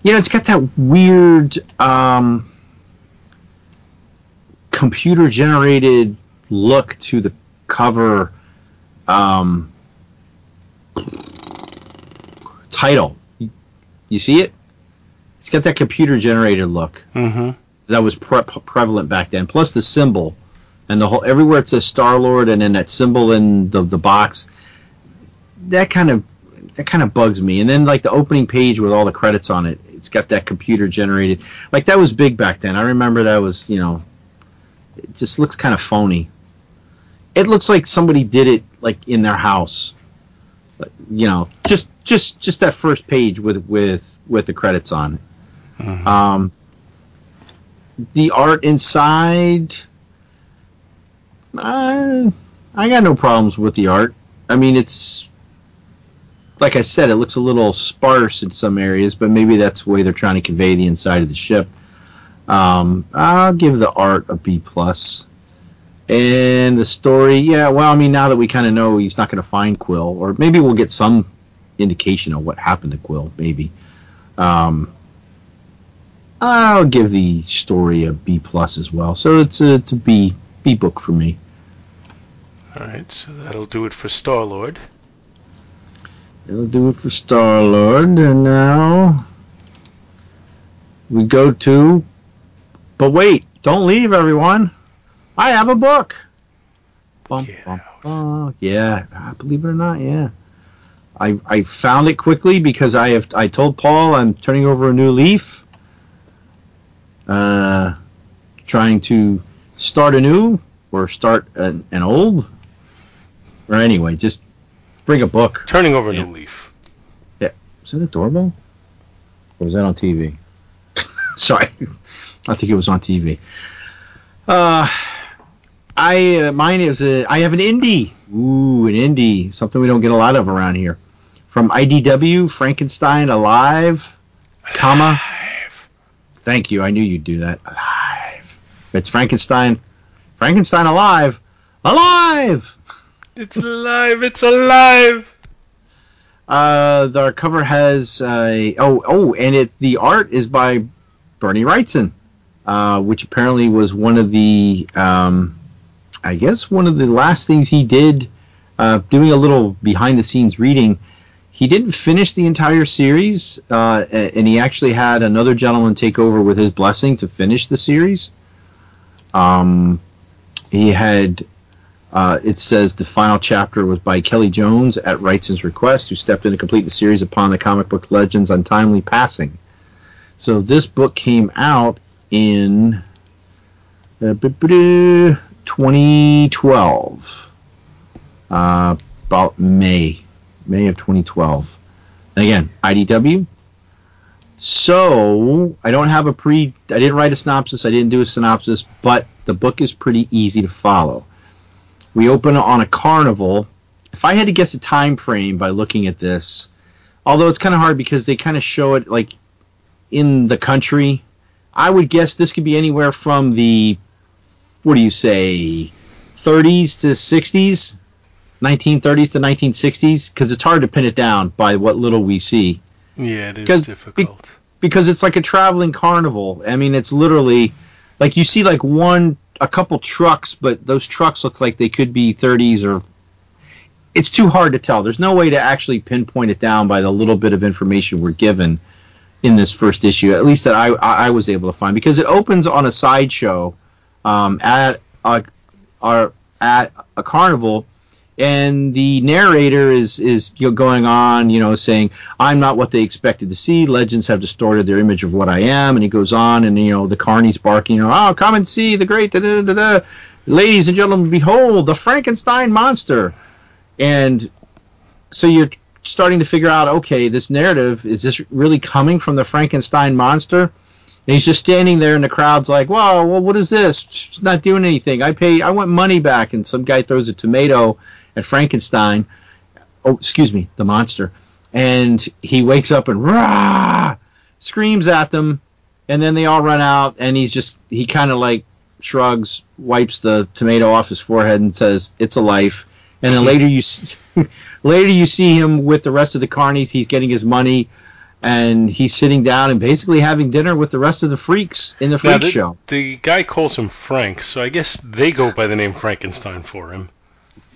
You know, it's got that weird um, computer generated look to the cover um, title. You, you see it? It's got that computer generated look Mm-hmm. That was pre- prevalent back then. Plus the symbol and the whole everywhere it says Star Lord and then that symbol in the the box. That kind of that kind of bugs me. And then like the opening page with all the credits on it, it's got that computer generated. Like that was big back then. I remember that was you know, it just looks kind of phony. It looks like somebody did it like in their house. Like, you know, just just just that first page with with with the credits on it. Um, the art inside, I, I got no problems with the art. I mean, it's like I said, it looks a little sparse in some areas, but maybe that's the way they're trying to convey the inside of the ship. Um, I'll give the art a B plus. And the story, yeah, well, I mean, now that we kind of know he's not going to find Quill, or maybe we'll get some indication of what happened to Quill, maybe. Um, I'll give the story a B plus as well. So it's a it's a B B book for me. All right, so that'll do it for Star Lord. It'll do it for Star Lord, and now we go to. But wait, don't leave, everyone. I have a book. Bum, bum, bum. Yeah, ah, believe it or not, yeah. I I found it quickly because I have I told Paul I'm turning over a new leaf. Uh, trying to start anew or start an, an old. Or anyway, just bring a book. Turning over a Yeah. new leaf. Was that a doorbell? Or was that on TV? Sorry, I think it was on TV. Uh, I uh, mine is a I have an indie. Ooh, an indie, something we don't get a lot of around here. From IDW, Frankenstein Alive, comma. Thank you. I knew you'd do that. Alive. It's Frankenstein. Frankenstein Alive. Alive. It's alive! It's alive! Uh, the cover has uh, oh oh, and it the art is by Bernie Wrightson, uh, which apparently was one of the um, I guess one of the last things he did. Uh, doing a little behind the scenes reading, he didn't finish the entire series, uh, and he actually had another gentleman take over with his blessing to finish the series. Um, he had uh, it says the final chapter was by Kelly Jones at Wrightson's request, who stepped in to complete the series upon the comic book Legends untimely passing. So this book came out in uh, 2012, uh, about May, May of 2012. And again, IDW. So I don't have a pre. I didn't write a synopsis. I didn't do a synopsis, but the book is pretty easy to follow. We open on a carnival. If I had to guess a time frame by looking at this, although it's kind of hard because they kind of show it like in the country, I would guess this could be anywhere from the what do you say, 30s to 60s, 1930s to 1960s, because it's hard to pin it down by what little we see Yeah, it is difficult. because it's like a traveling carnival. I mean, it's literally like you see like one a couple trucks, but those trucks look like they could be 30s or. It's too hard to tell. There's no way to actually pinpoint it down by the little bit of information we're given in this first issue, at least that I I was able to find, because it opens on a sideshow um, at a, a at a carnival, and the narrator is is you know, going on, you know, saying I'm not what they expected to see. Legends have distorted their image of what I am, and he goes on, and you know, the carney's barking, you know, oh, come and see the great, da da da da. Ladies and gentlemen, behold the Frankenstein monster, and so you're starting to figure out, okay, this narrative is this really coming from the Frankenstein monster? And he's just standing there, and the crowd's like, "Whoa, well, what is this? It's not doing anything. I pay, I want money back." And some guy throws a tomato at Frankenstein. Oh, excuse me, the monster. And he wakes up and rah, screams at them, and then they all run out, and he's just he kind of like shrugs, wipes the tomato off his forehead, and says, "It's a life." And then later you later you see him with the rest of the carnies. He's getting his money, and he's sitting down and basically having dinner with the rest of the freaks in the Now, freak the, show. the guy calls him Frank, so I guess they go by the name Frankenstein for him.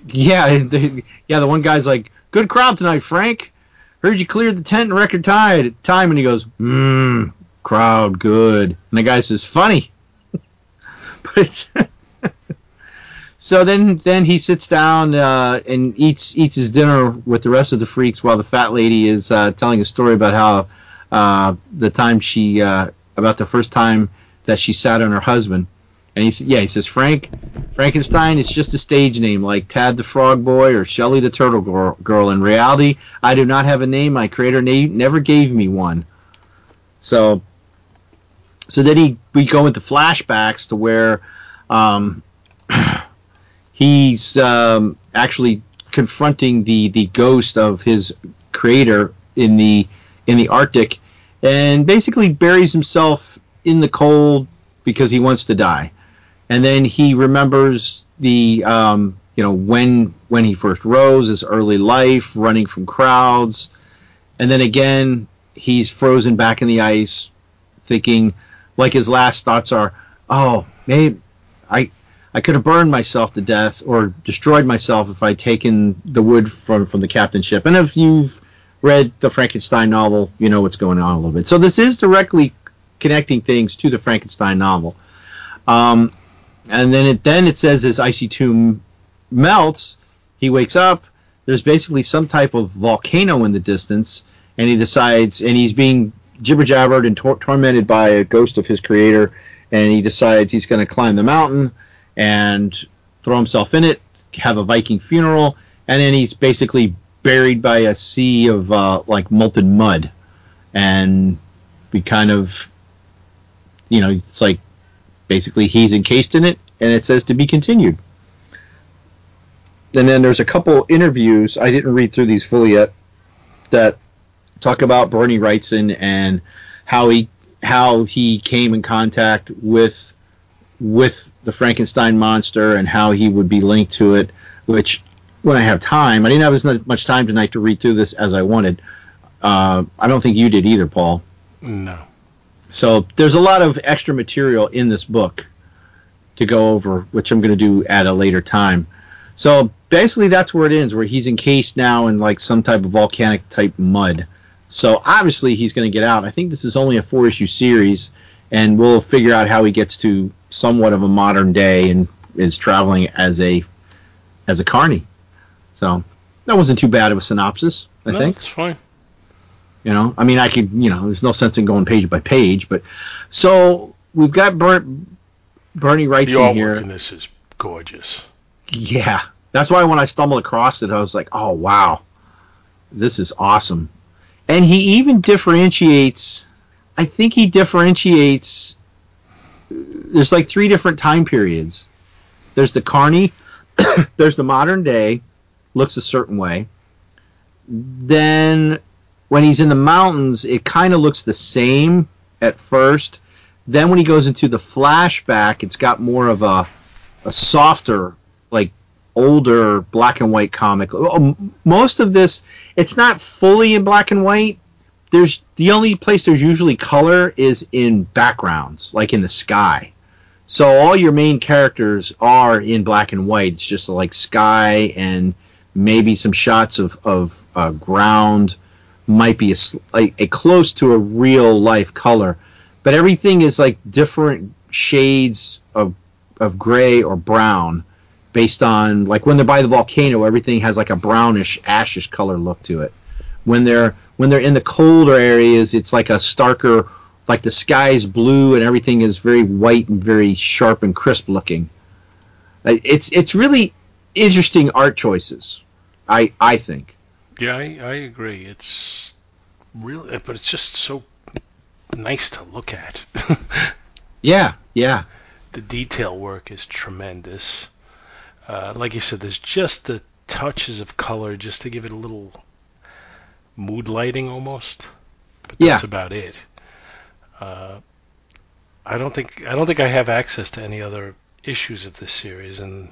Yeah, the, yeah. The one guy's like, "Good crowd tonight, Frank. Heard you cleared the tent in record time." Time, and he goes, "Mmm, crowd good." And the guy says, "Funny." but it's so then then he sits down uh, and eats eats his dinner with the rest of the freaks while the fat lady is uh, telling a story about how uh, the time she uh, about the first time that she sat on her husband. And he said, yeah, he says Frank Frankenstein is just a stage name like Tad the Frog Boy or Shelley the Turtle Girl. Girl. In reality, I do not have a name. My creator na- never gave me one. So, so then he we go into flashbacks to where um, he's um, actually confronting the the ghost of his creator in the in the Arctic, and basically buries himself in the cold because he wants to die. And then he remembers the um, you know when when he first rose, his early life, running from crowds, and then again he's frozen back in the ice, thinking like his last thoughts are, oh, maybe I I could have burned myself to death or destroyed myself if I'd taken the wood from from the captain's ship. And if you've read the Frankenstein novel, you know what's going on a little bit. So this is directly connecting things to the Frankenstein novel. Um, and then it then it says as icy tomb melts, he wakes up. There's basically some type of volcano in the distance, and he decides, and he's being jibber jabbered and tor- tormented by a ghost of his creator, and he decides he's going to climb the mountain and throw himself in it, have a Viking funeral, and then he's basically buried by a sea of uh, like molten mud, and we kind of, you know, it's like basically he's encased in it, and it says to be continued. And then there's a couple interviews I didn't read through these fully yet that talk about Bernie Wrightson and how he how he came in contact with with the Frankenstein monster and how he would be linked to it. Which, when I have time, I didn't have as much time tonight to read through this as I wanted. Uh, I don't think you did either, Paul. No. So there's a lot of extra material in this book to go over, which I'm going to do at a later time. So basically, that's where it ends, where he's encased now in like some type of volcanic type mud. So obviously he's going to get out. I think this is only a four issue series, and we'll figure out how he gets to somewhat of a modern day and is traveling as a as a carny. So that wasn't too bad of a synopsis, I no, think. That's fine. You know, I mean, I could, you know, there's no sense in going page by page, but so we've got Ber- Bernie The Wrightson artwork here. in this is gorgeous. Yeah, that's why when I stumbled across it, I was like, oh wow, this is awesome. And he even differentiates. I think he differentiates. There's like three different time periods. There's the Carney. there's the modern day, looks a certain way. Then when he's in the mountains, it kind of looks the same at first. Then when he goes into the flashback, it's got more of a a softer, like older black and white comic. Um, Most of this, it's not fully in black and white. There's the only place there's usually color is in backgrounds, like in the sky. So all your main characters are in black and white. It's just like sky and maybe some shots of of uh, ground might be a close to a real life color, but everything is like different shades of of gray or brown based on like when they're by the volcano everything has like a brownish ashish color look to it when they're when they're in the colder areas it's like a starker like the sky is blue and everything is very white and very sharp and crisp looking it's it's really interesting art choices i i think Yeah, I, I agree. It's really, but it's just so nice to look at. yeah yeah the detail work is tremendous. Uh, like you said, there's just the touches of color just to give it a little mood lighting almost. But Yeah. that's about it. Uh, I don't think I don't think I have access to any other issues of this series, and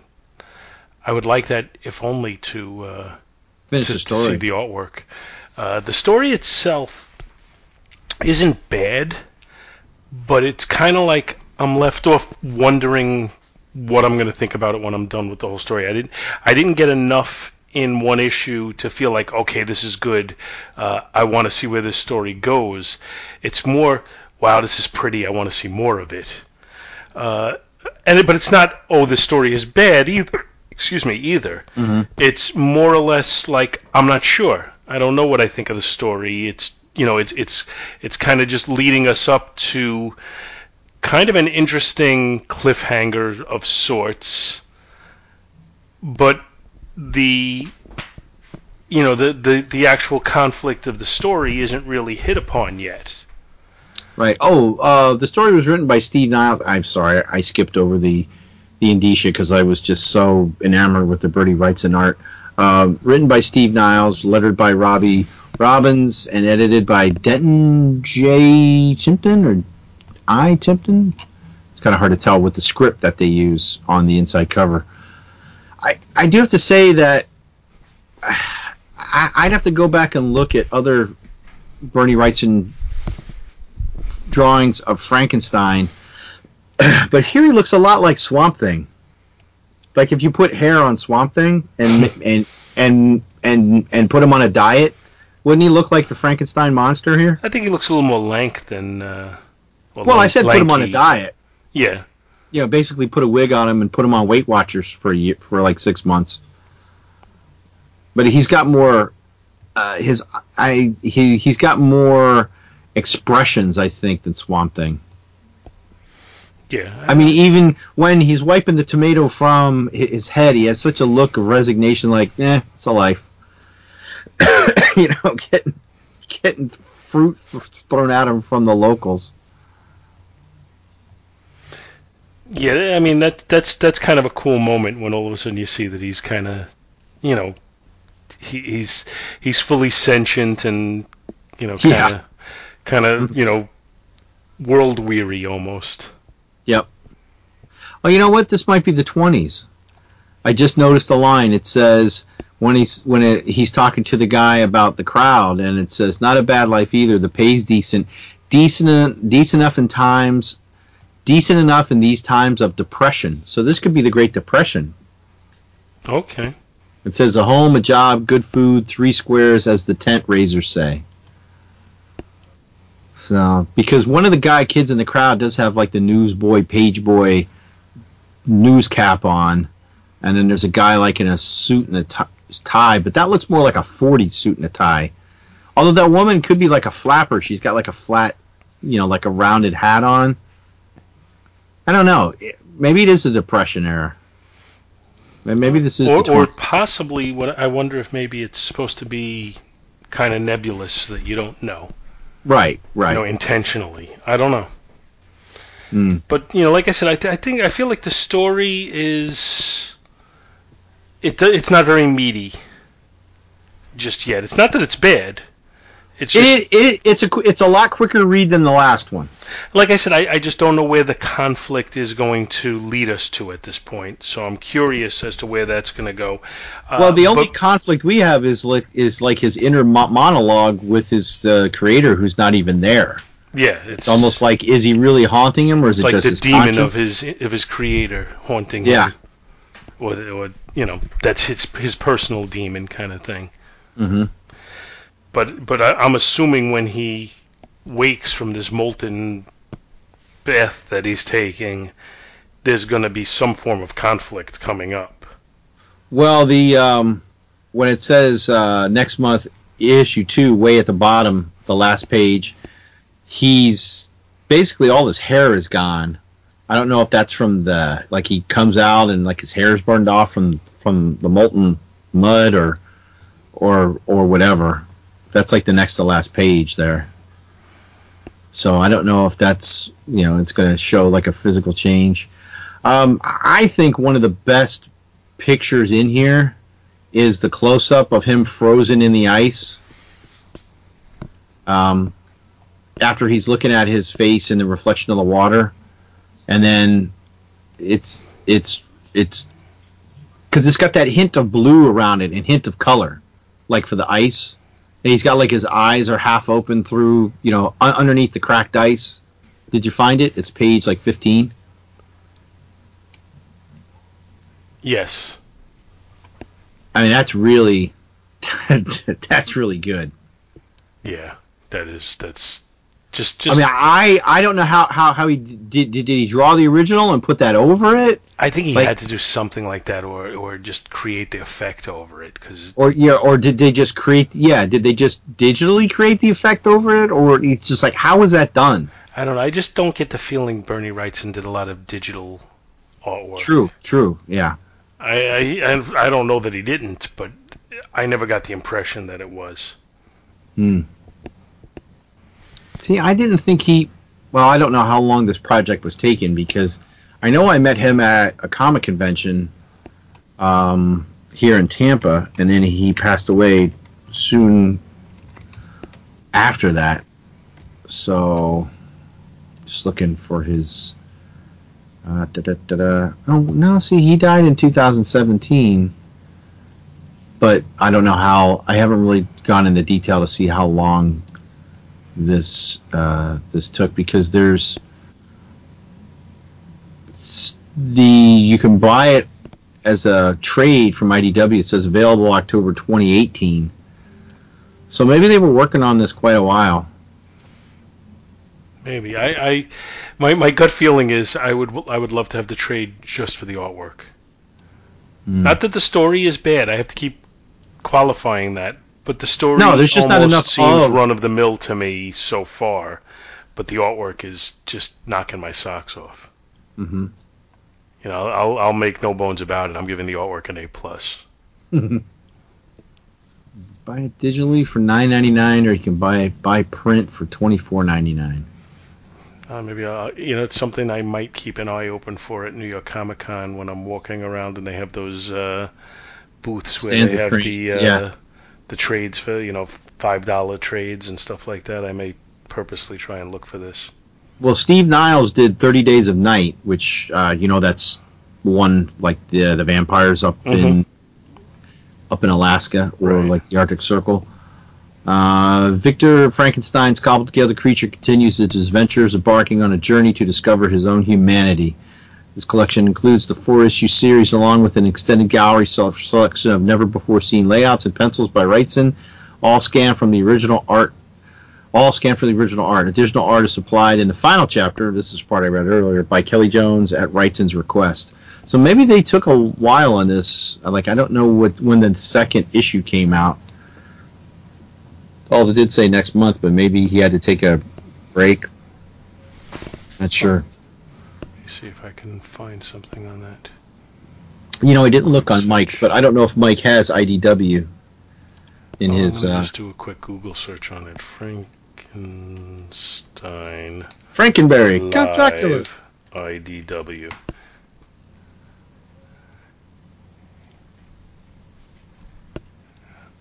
I would like that if only to uh, finish to, the to see the artwork. Uh, the story itself isn't bad, but it's kind of like I'm left off wondering what I'm going to think about it when I'm done with the whole story. I didn't I didn't get enough in one issue to feel like okay this is good. Uh, I want to see where this story goes. It's more wow this is pretty. I want to see more of it. Uh, and but it's not oh this story is bad either. Excuse me either. It's more or less like I'm not sure. I don't know what I think of the story. It's you know it's it's it's kind of just leading us up to kind of an interesting cliffhanger of sorts, but the you know the, the the actual conflict of the story isn't really hit upon yet. Right. Oh, uh, the story was written by Steve Niles. I'm sorry, I skipped over the the indicia because I was just so enamored with the Bernie Wrightson art. Uh, written by Steve Niles, lettered by Robbie Robbins, and edited by Denton J. Timpton or I Timpton. It's kind of hard to tell with the script that they use on the inside cover. I I do have to say that I, I'd have to go back and look at other Bernie Wrightson drawings of Frankenstein, but here he looks a lot like Swamp Thing. Like if you put hair on Swamp Thing and and and and and put him on a diet, wouldn't he look like the Frankenstein monster here? I think he looks a little more lank than. Uh, Well, I lank- said put him on a diet. Yeah, You know, basically put a wig on him and put him on Weight Watchers for a year, for like six months. But he's got more. Uh, his I he he's got more expressions I think than Swamp Thing. yeah. I mean, even when he's wiping the tomato from his head, he has such a look of resignation, like, eh, it's a life. you know, getting getting fruit thrown at him from the locals. Yeah, I mean that that's that's kind of a cool moment when all of a sudden you see that he's kind of, you know, he, he's he's fully sentient and you know kind of kind of you know world weary almost. Yep. Oh, you know what? This might be the 20s. I just noticed a line. It says when he's when it, he's talking to the guy about the crowd, and it says not a bad life either. The pay's decent, decent decent enough in times, decent enough in these times of depression. So this could be the Great Depression. Okay. It says a home, a job, good food, three squares, as the tent raisers say. So, because one of the guy kids in the crowd does have like the newsboy, page boy news cap on, and then there's a guy like in a suit and a tie, but that looks more like a 40 suit and a tie. Although that woman could be like a flapper. She's got like a flat, you know, like a rounded hat on. I don't know. Maybe it is the Depression era. Maybe this is or, or possibly what I wonder if maybe it's supposed to be kind of nebulous that you don't know, right, right. you know, intentionally. I don't know. Mm. But you know, like I said, I, th- I think I feel like the story is it it's not very meaty just yet. It's not that it's bad. It's just It, it, it's a it's a lot quicker read than the last one. like I said, I, I just don't know where the conflict is going to lead us to at this point. So I'm curious as to where that's going to go. Uh, well, the only but- conflict we have is like is like his inner monologue with his uh, creator, who's not even there. Yeah, it's, It's almost like is he really haunting him or is it like just the demon conscience? of his of his creator haunting Yeah. him. Or, or you know, that's his his personal demon kind of thing. hmm But but I, I'm assuming when he wakes from this molten bath that he's taking, there's going to be some form of conflict coming up. Well, the um, when it says uh, next month issue two, way at the bottom, the last page, he's basically all his hair is gone. I don't know if that's from the like he comes out and like his hair's burned off from from the molten mud or or or whatever. That's like the next to last page there. So I don't know if that's you know it's going to show like a physical change. Um, I think one of the best pictures in here is the close up of him frozen in the ice. Um, after he's looking at his face in the reflection of the water, and then it's it's it's because it's got that hint of blue around it and hint of color, like for the ice. And he's got like his eyes are half open through, you know, un- underneath the cracked ice. Did you find it? It's page like 15. Yes. I mean, that's really that's really good. Yeah. That is that's just just I mean, I I don't know how how, how he did, did did he draw the original and put that over it, I think he like- had to do something like that, or or just create the effect over it, because or yeah, or did they just create? Yeah, did they just digitally create the effect over it, or it's just like how was that done? I don't know. I just don't get the feeling Bernie Wrightson did a lot of digital artwork. True, true, yeah. I I I don't know that he didn't, but I never got the impression that it was. Hmm. See, I didn't think he. Well, I don't know how long this project was taken because I know I met him at a comic convention um, here in Tampa, and then he passed away soon after that. So, just looking for his. Uh, da, da, da. Oh no! See, he died in 2017, but I don't know how. I haven't really gone into detail to see how long this uh, this took because there's the you can buy it as a trade from IDW. It says available October 2018. So maybe they were working on this quite a while. Maybe I, I my my gut feeling is I would I would love to have the trade just for the artwork. Hmm. Not that the story is bad. I have to keep qualifying that, but the story No, there's just not enough seems of- run of the mill to me so far. But the artwork is just knocking my socks off. hmm You know, I'll I'll make no bones about it. I'm giving the artwork an A plus. buy it digitally for 9.99, or you can buy by print for 24.99. Uh, maybe I'll, you know it's something I might keep an eye open for at New York Comic Con when I'm walking around and they have those uh, booths where Standard they have trades, the uh, yeah. The trades for you know five dollar trades and stuff like that. I may purposely try and look for this. Well, Steve Niles did 30 Days of Night, which uh, you know that's one like the the vampires up in up in Alaska or Right. like the Arctic Circle. Uh, Victor Frankenstein's cobbled together creature continues its adventures, embarking on a journey to discover his own humanity. This collection includes the four-issue series, along with an extended gallery selection of never-before-seen layouts and pencils by Wrightson, all scanned from the original art all scanned for the original art. Additional art is supplied in the final chapter. This is part I read earlier by Kelley Jones at Wrightson's request. So maybe they took a while on this. Like I don't know what when the second issue came out. Oh, they did say next month, but maybe he had to take a break. Not sure. Let me see if I can find something on that. You know, he didn't look on Mike's, but I don't know if Mike has IDW in Oh, his let me uh, just do a quick Google search on it. Frankenstein Frankenberry. Count Chocula. live IDW.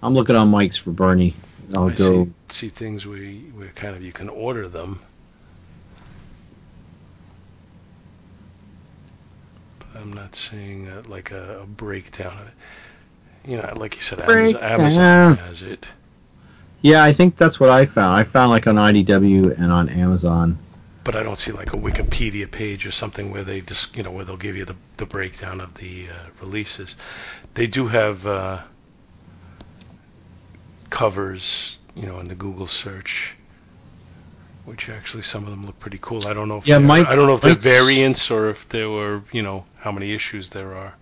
I'm looking on Mike's for Bernie. I'll I go. see, see things where, you- where kind of you can order them. I'm not seeing uh like a, a breakdown of it. You know, like you said, Amazon. Amazon has it. Yeah, I think that's what I found. I found like on IDW and on Amazon. but I don't see like a Wikipedia page or something where they just you know where they'll give you the the breakdown of the uh, releases. They do have uh, covers, you know, in the Google search, which actually some of them look pretty cool. I don't know if Yeah, Mike- I don't know if they're variants or if there were you know how many issues there are.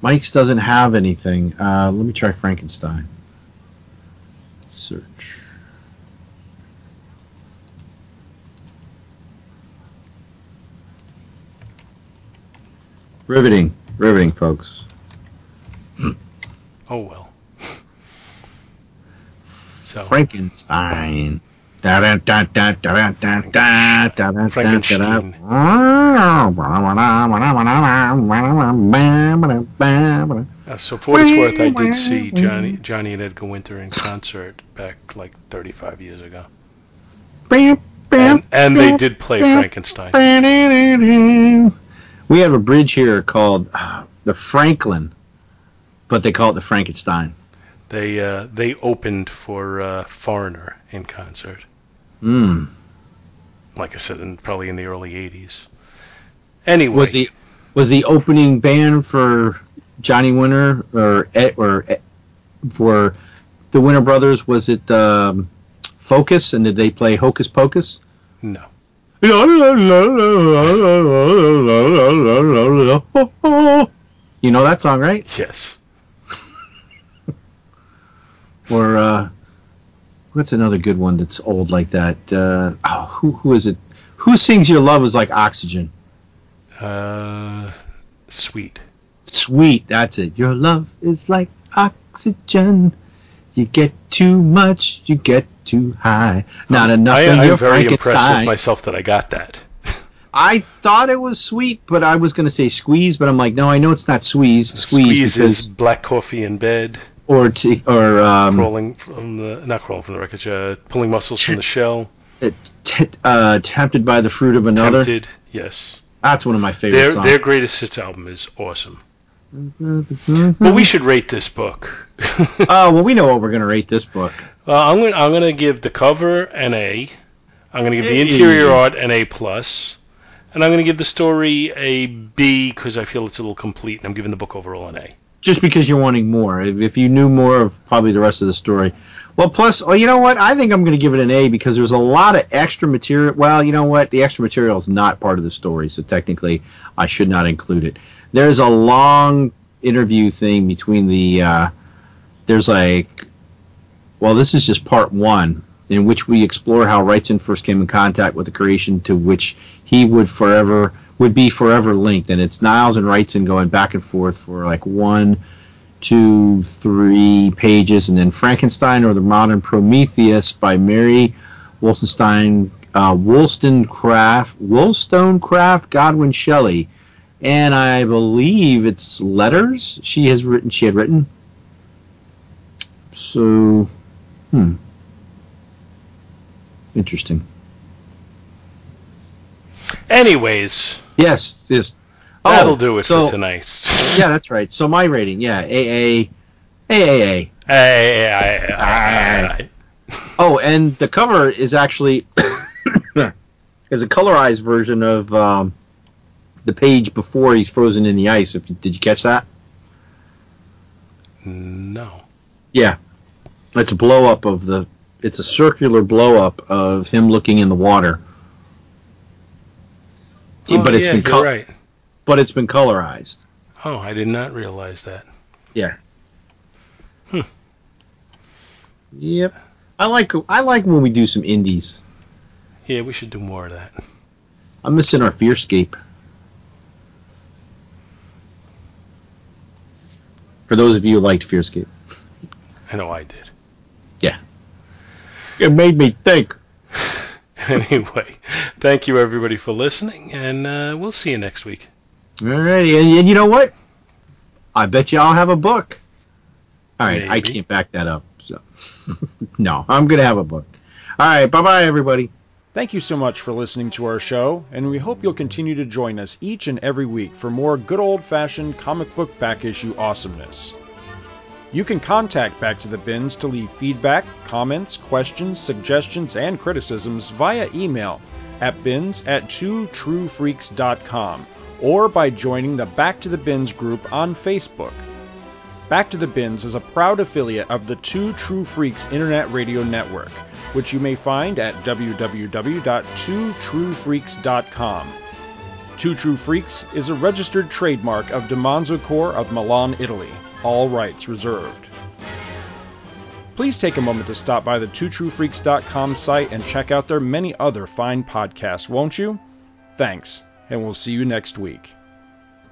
Mike's doesn't have anything. Uh, let me try Frankenstein. Search. Riveting, riveting, folks. Oh well. So Frankenstein. Frankenstein. Uh, so for what it's worth, I did see Johnny, Johnny and Edgar Winter in concert back like 35 years ago. And, and they did play Frankenstein. We have a bridge here called uh, the Franklin, but they call it the Frankenstein. They uh, they opened for uh, Foreigner in concert. Hmm. like I said, in, probably in the early 80s. Anyway, Was the was the opening band for Johnny Winter or or for the Winter Brothers? Was it um, Focus? And did they play Hocus Pocus? no? You know that song, right? Yes. Or uh, what's another good one that's old like that? Uh, oh, who who is it? Who sings "Your Love Is Like Oxygen"? Uh, sweet. Sweet, that's it. Your love is like oxygen. You get too much, you get too high. Not enough I, in I'm very impressed with myself that I got that. I thought it was sweet, but I was going to say squeeze, but I'm like, no, I know it's not squeeze. Squeeze, Squeeze is black coffee in bed, or t- or um, crawling from the not crawling from the wreckage, uh, pulling muscles from the shell. t- t- uh, tempted by the fruit of another. Tempted, yes. That's one of my favorite Their songs. their greatest hits album is awesome. Mhm. But we should rate this book. Oh well, we know what we're going to rate this book. Uh, I'm going I'm going to give the cover an A. I'm going to give the interior art an A plus, and I'm going to give the story a B because I feel it's a little complete, and I'm giving the book overall an A. just because you're wanting more. If, if you knew more of probably the rest of the story. Well, plus, oh, you know what? I think I'm going to give it an A because there's a lot of extra material. Well, you know what? The extra material is not part of the story, so technically I should not include it. There's a long interview thing between the. Uh, there's like. Well, this is just part one, in which we explore how Wrightson first came in contact with the creation to which he would forever would be forever linked, and it's Niles and Wrightson going back and forth for like one, two, three pages, and then Frankenstein or the Modern Prometheus by Mary Wollstonecraft, uh, Wollstonecraft, Wollstonecraft Godwin Shelley, and I believe it's letters she has written. She had written. So, hmm, interesting. Anyways, Yes, yes. that'll Oh, do it so- for tonight. Yeah, that's right. So my rating, yeah, AA, AAA. Hey, I- I- I- Oh, and the cover is actually is a colorized version of um, the page before he's frozen in the ice. If you, did you catch that? no. Yeah, it's a blow up of the. It's a circular blow up of him looking in the water. Oh, but it's yeah, been col- right. but it's been colorized. Oh, I did not realize that. Yeah. Hmm. Yep. I like I like when we do some indies. Yeah, we should do more of that. I'm missing our Fearscape. For those of you who liked Fearscape. I know I did. Yeah. It made me think. Anyway, thank you everybody for listening, and uh, we'll see you next week. Alrighty, and, and you know what? I bet you I'll have a book. Alright, I can't back that up. So No, I'm gonna have a book. Alright, bye bye everybody. Thank you so much for listening to our show, and we hope you'll continue to join us each and every week for more good old fashioned comic book back issue awesomeness. You can contact Back to the Bins to leave feedback, comments, questions, suggestions, and criticisms via email at bins at twotruefreaks.com or by joining the Back to the Bins group on Facebook. Back to the Bins is a proud affiliate of the Two True Freaks Internet Radio Network, which you may find at www.twotruefreaks.com. Two True Freaks is a registered trademark of DiManzo Corps of Milan, Italy. All rights reserved. Please take a moment to stop by the twotruefreaks.com site and check out their many other fine podcasts, won't you? Thanks, and we'll see you next week.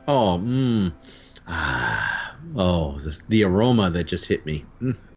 Oh, mmm. Ah, oh, this, the aroma that just hit me. Mm.